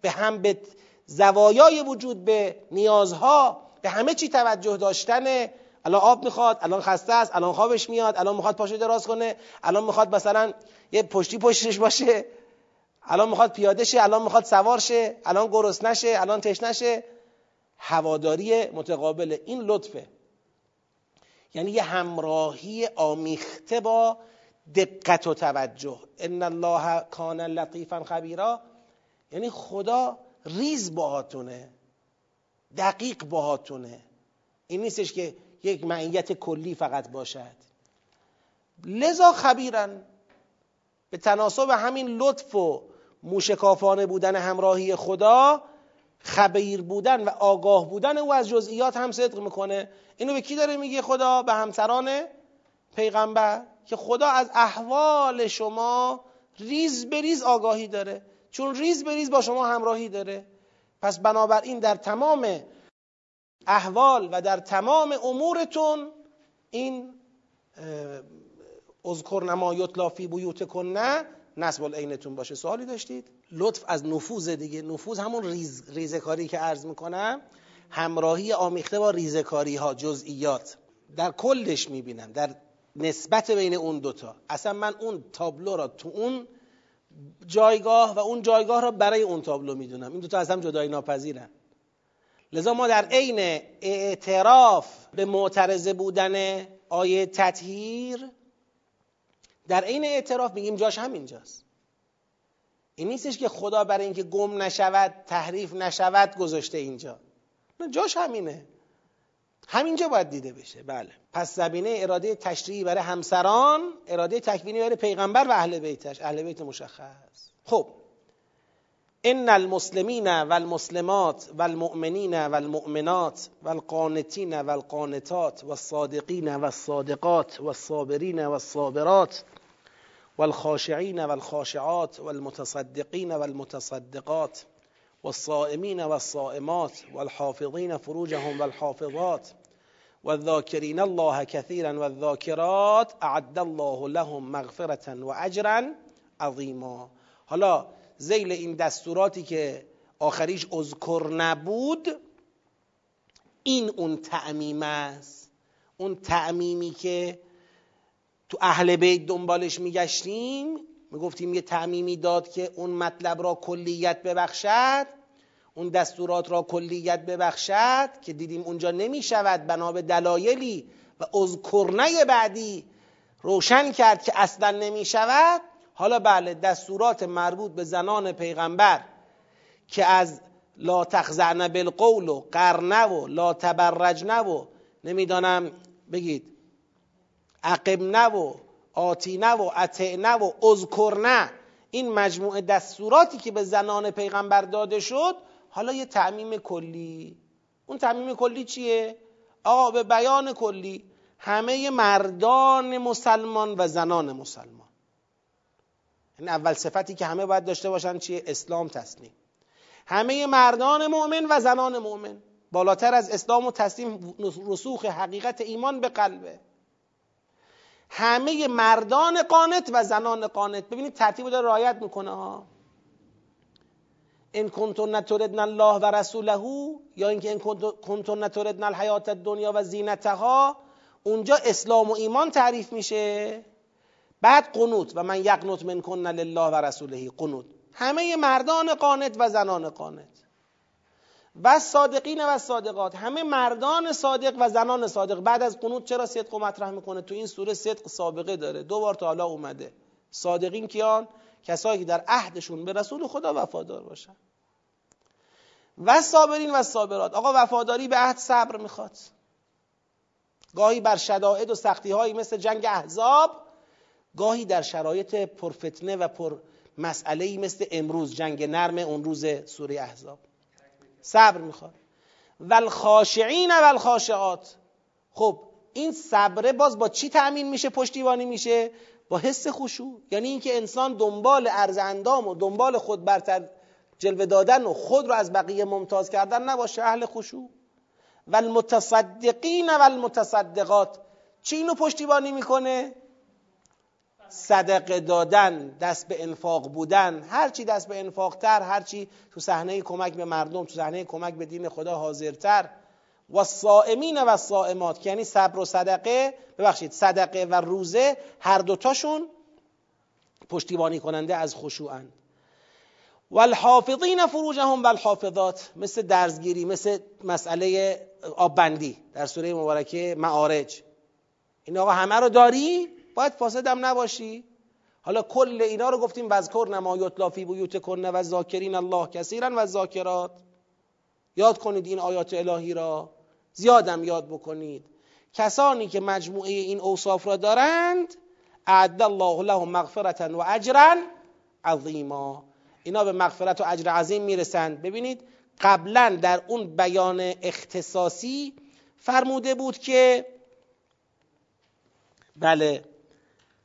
به هم به زوایای وجود به نیازها به همه چی توجه داشتن الان آب می‌خواد الان خسته است الان خوابش میاد الان می‌خواد پاشو دراز کنه الان می‌خواد مثلا یه پشتی پشتش باشه الان می‌خواد پیاده شه الان می‌خواد سوار شه الان گرس نشه الان تش نشه. هواداری متقابل این لطفه. یعنی یه همراهی آمیخته با دقت و توجه. ان الله کان لطیفا خبیرا. یعنی خدا ریز باهاتونه دقیق باهاتونه. این نیستش که یک معیت کلی فقط باشد. لذا خبیرا به تناسب همین لطف و موشکافانه بودن همراهی خدا خبیر بودن و آگاه بودن او از جزئیات هم صدق می‌کنه. اینو به کی داره میگه خدا؟ به همسران پیغمبر که خدا از احوال شما ریز به ریز آگاهی داره. چون ریز به ریز با شما همراهی داره. پس بنابراین در تمام احوال و در تمام امورتون این اذکر نما یطلا فی بیوتکن نه نسب العینتون باشه. سوالی داشتید؟ لطف از نفوذ دیگه. نفوذ همون ریز ریزکاری که عرض می‌کنم. همراهی آمیخته با ریزکاری ها جزئیات. در کلش می‌بینم. در نسبت بین اون دوتا اصلا من اون تابلو را تو اون جایگاه و اون جایگاه را برای اون تابلو می‌دونم. این دوتا از هم جدایی ناپذیرن لذا ما در عین اعتراف به معترضه بودن آیه تطهیر در عین اعتراف میگیم جاش همینجاست. این نیستش که خدا برای اینکه گم نشود تحریف نشود گذاشته اینجا. نه جاش همینه. همینجا باید دیده بشه. بله. پس زمینه اراده تشریعی برای همسران اراده تکوینی برای پیغمبر و اهل بیتش اهل بیت مشخص. خب. إن المسلمین والمسلمات والمؤمنین والمؤمنات والقانتین والقانتات والصادقین والصادقات والصابرین والصابرات والخاشعين والخاشعات والمتصدقين والمتصدقات والصائمين والصائمات والحافظين فروجهم والحافظات والذاكرين الله كثيرا والذاكرات أعد الله لهم مغفرة وأجرا عظیما حالا زیل این دستوراتی که آخریش اذکر نبود این اون تعمیم است. اون تعمیمی که تو اهل بیت دنبالش میگشتیم می‌گفتیم یه تعمیمی داد که اون مطلب را کلیت ببخشد اون دستورات را کلیت ببخشد که دیدیم اونجا نمی‌شود بنا به دلایلی و اذکرنه بعدی روشن کرد که اصلا نمی‌شود. حالا بله دستورات مربوط به زنان پیغمبر که از لا تخزعن بالقول و قرنه و لا تبرجنه و نمی‌دانم بگید عقبنه و آتینه و اطعنه و اذکرنه این مجموعه دستوراتی که به زنان پیغمبر داده شد حالا یه تعمیم کلی اون تعمیم کلی چیه؟ آقا به بیان کلی همه مردان مسلمان و زنان مسلمان این اول صفتی که همه باید داشته باشن چیه؟ اسلام تسلیم. همه مردان مؤمن و زنان مؤمن. بالاتر از اسلام و تسلیم رسوخ حقیقت ایمان به قلبه. همه مردان قانت و زنان قانت. ببینید ترتیب داره رایت می‌کنه ها. این کنتون تردن الله و رسوله یا اینکه این کنتون تردن الحیات دنیا و زینتها. اونجا اسلام و ایمان تعریف میشه. بعد قنوت و من یقنوت من کن لله و رسوله قنوت. همه مردان قانت و زنان قانت. و صادقین و صادقات. همه مردان صادق و زنان صادق. بعد از قنوت چرا صدق و مطرح می‌کنه؟ تو این سوره صدق سابقه داره. دو بار تا حالا اومده. صادقین کیان؟ کسایی که در عهدشون به رسول خدا وفادار باشن. و صابرین و صابرات. آقا وفاداری به عهد صبر می‌خواد. گاهی بر شدائد و سختی هایی مثل جنگ احزاب گاهی در شرایط پرفتنه و پر مسئله مثل امروز جنگ نرم اون روز سوره احزاب. صبر می‌خواد. والخاشعین والخاشعات. خب این صبره باز با چی تأمین میشه؟ پشتیبانی میشه؟ با حس خشوع. یعنی اینکه انسان دنبال ارز اندام و دنبال خود برتر جلوه دادن و خود رو از بقیه ممتاز کردن نباشه. اهل خشوع. و المتصدقین و المتصدقات چی اینو پشتیبانی می‌کنه؟ صدقه دادن دست به انفاق بودن هرچی دست به انفاق تر هرچی تو صحنه کمک به مردم تو صحنه کمک به دین خدا حاضرتر. و صائمین و صائمات یعنی صبر و صدقه. ببخشید صدقه و روزه هر دوتاشون پشتیبانی کننده از خشوعند والحافظین فروجهم والحافظات مثل درزگیری مثل مسئله آببندی در سوره مبارکه معارج. این آقا همه رو داری؟ باید فاسدم نباشی. حالا کل اینا رو گفتیم وذکر نما یطلا فی بیوت کنه و ذاکرین الله کثیرا و ذاکرات. یاد کنید این آیات الهی را. زیادم یاد بکنید. کسانی که مجموعه این اوصاف را دارند اعد الله لهم مغفرتا و اجرا عظیما. اینا به مغفرت و اجر عظیم می‌رسند. ببینید قبلا در اون بیان اختصاصی فرموده بود که بله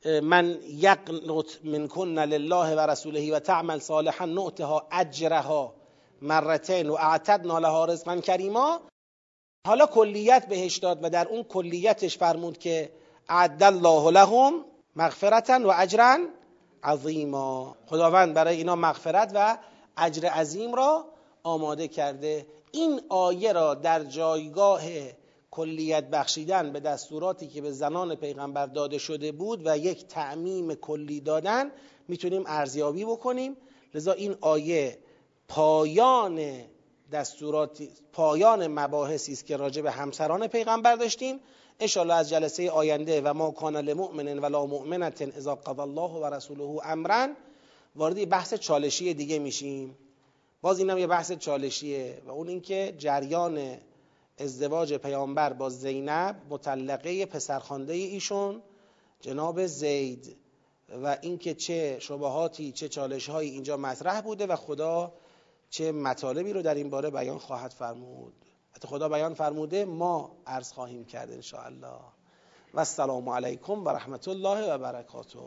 من یقنط من کن لله و رسوله و تعمل صالحا نعتها اجرها مرتين و اعتدنا لها رزقا کریما. حالا کلیت بهش داد و در اون کلیتش فرمود که اعد الله لهم مغفرتا و اجرا عظیما. خداوند برای اینا مغفرت و اجر عظیم را آماده کرده. این آیه را در جایگاه کلیت بخشیدن به دستوراتی که به زنان پیغمبر داده شده بود و یک تعمیم کلی دادن می‌تونیم ارزیابی بکنیم. لذا این آیه پایان دستورات پایان مباحثی است که راجع به همسران پیغمبر داشتیم. ان از جلسه آینده و ما کان لمؤمن ولا مؤمنه اذا قضى الله و رسوله امرا وارد بحث چالشی دیگه میشیم. باز اینم یه بحث چالشیه و اون اینکه جریان ازدواج پیامبر با زینب مطلقه پسرخوانده ایشون جناب زید. و اینکه چه شبهاتی چه چالشهایی اینجا مطرح بوده و خدا چه مطالبی رو در این باره بیان خواهد فرمود. حتی خدا بیان فرموده ما عرض خواهیم کرد ان و السلام علیکم و رحمت الله و برکاته.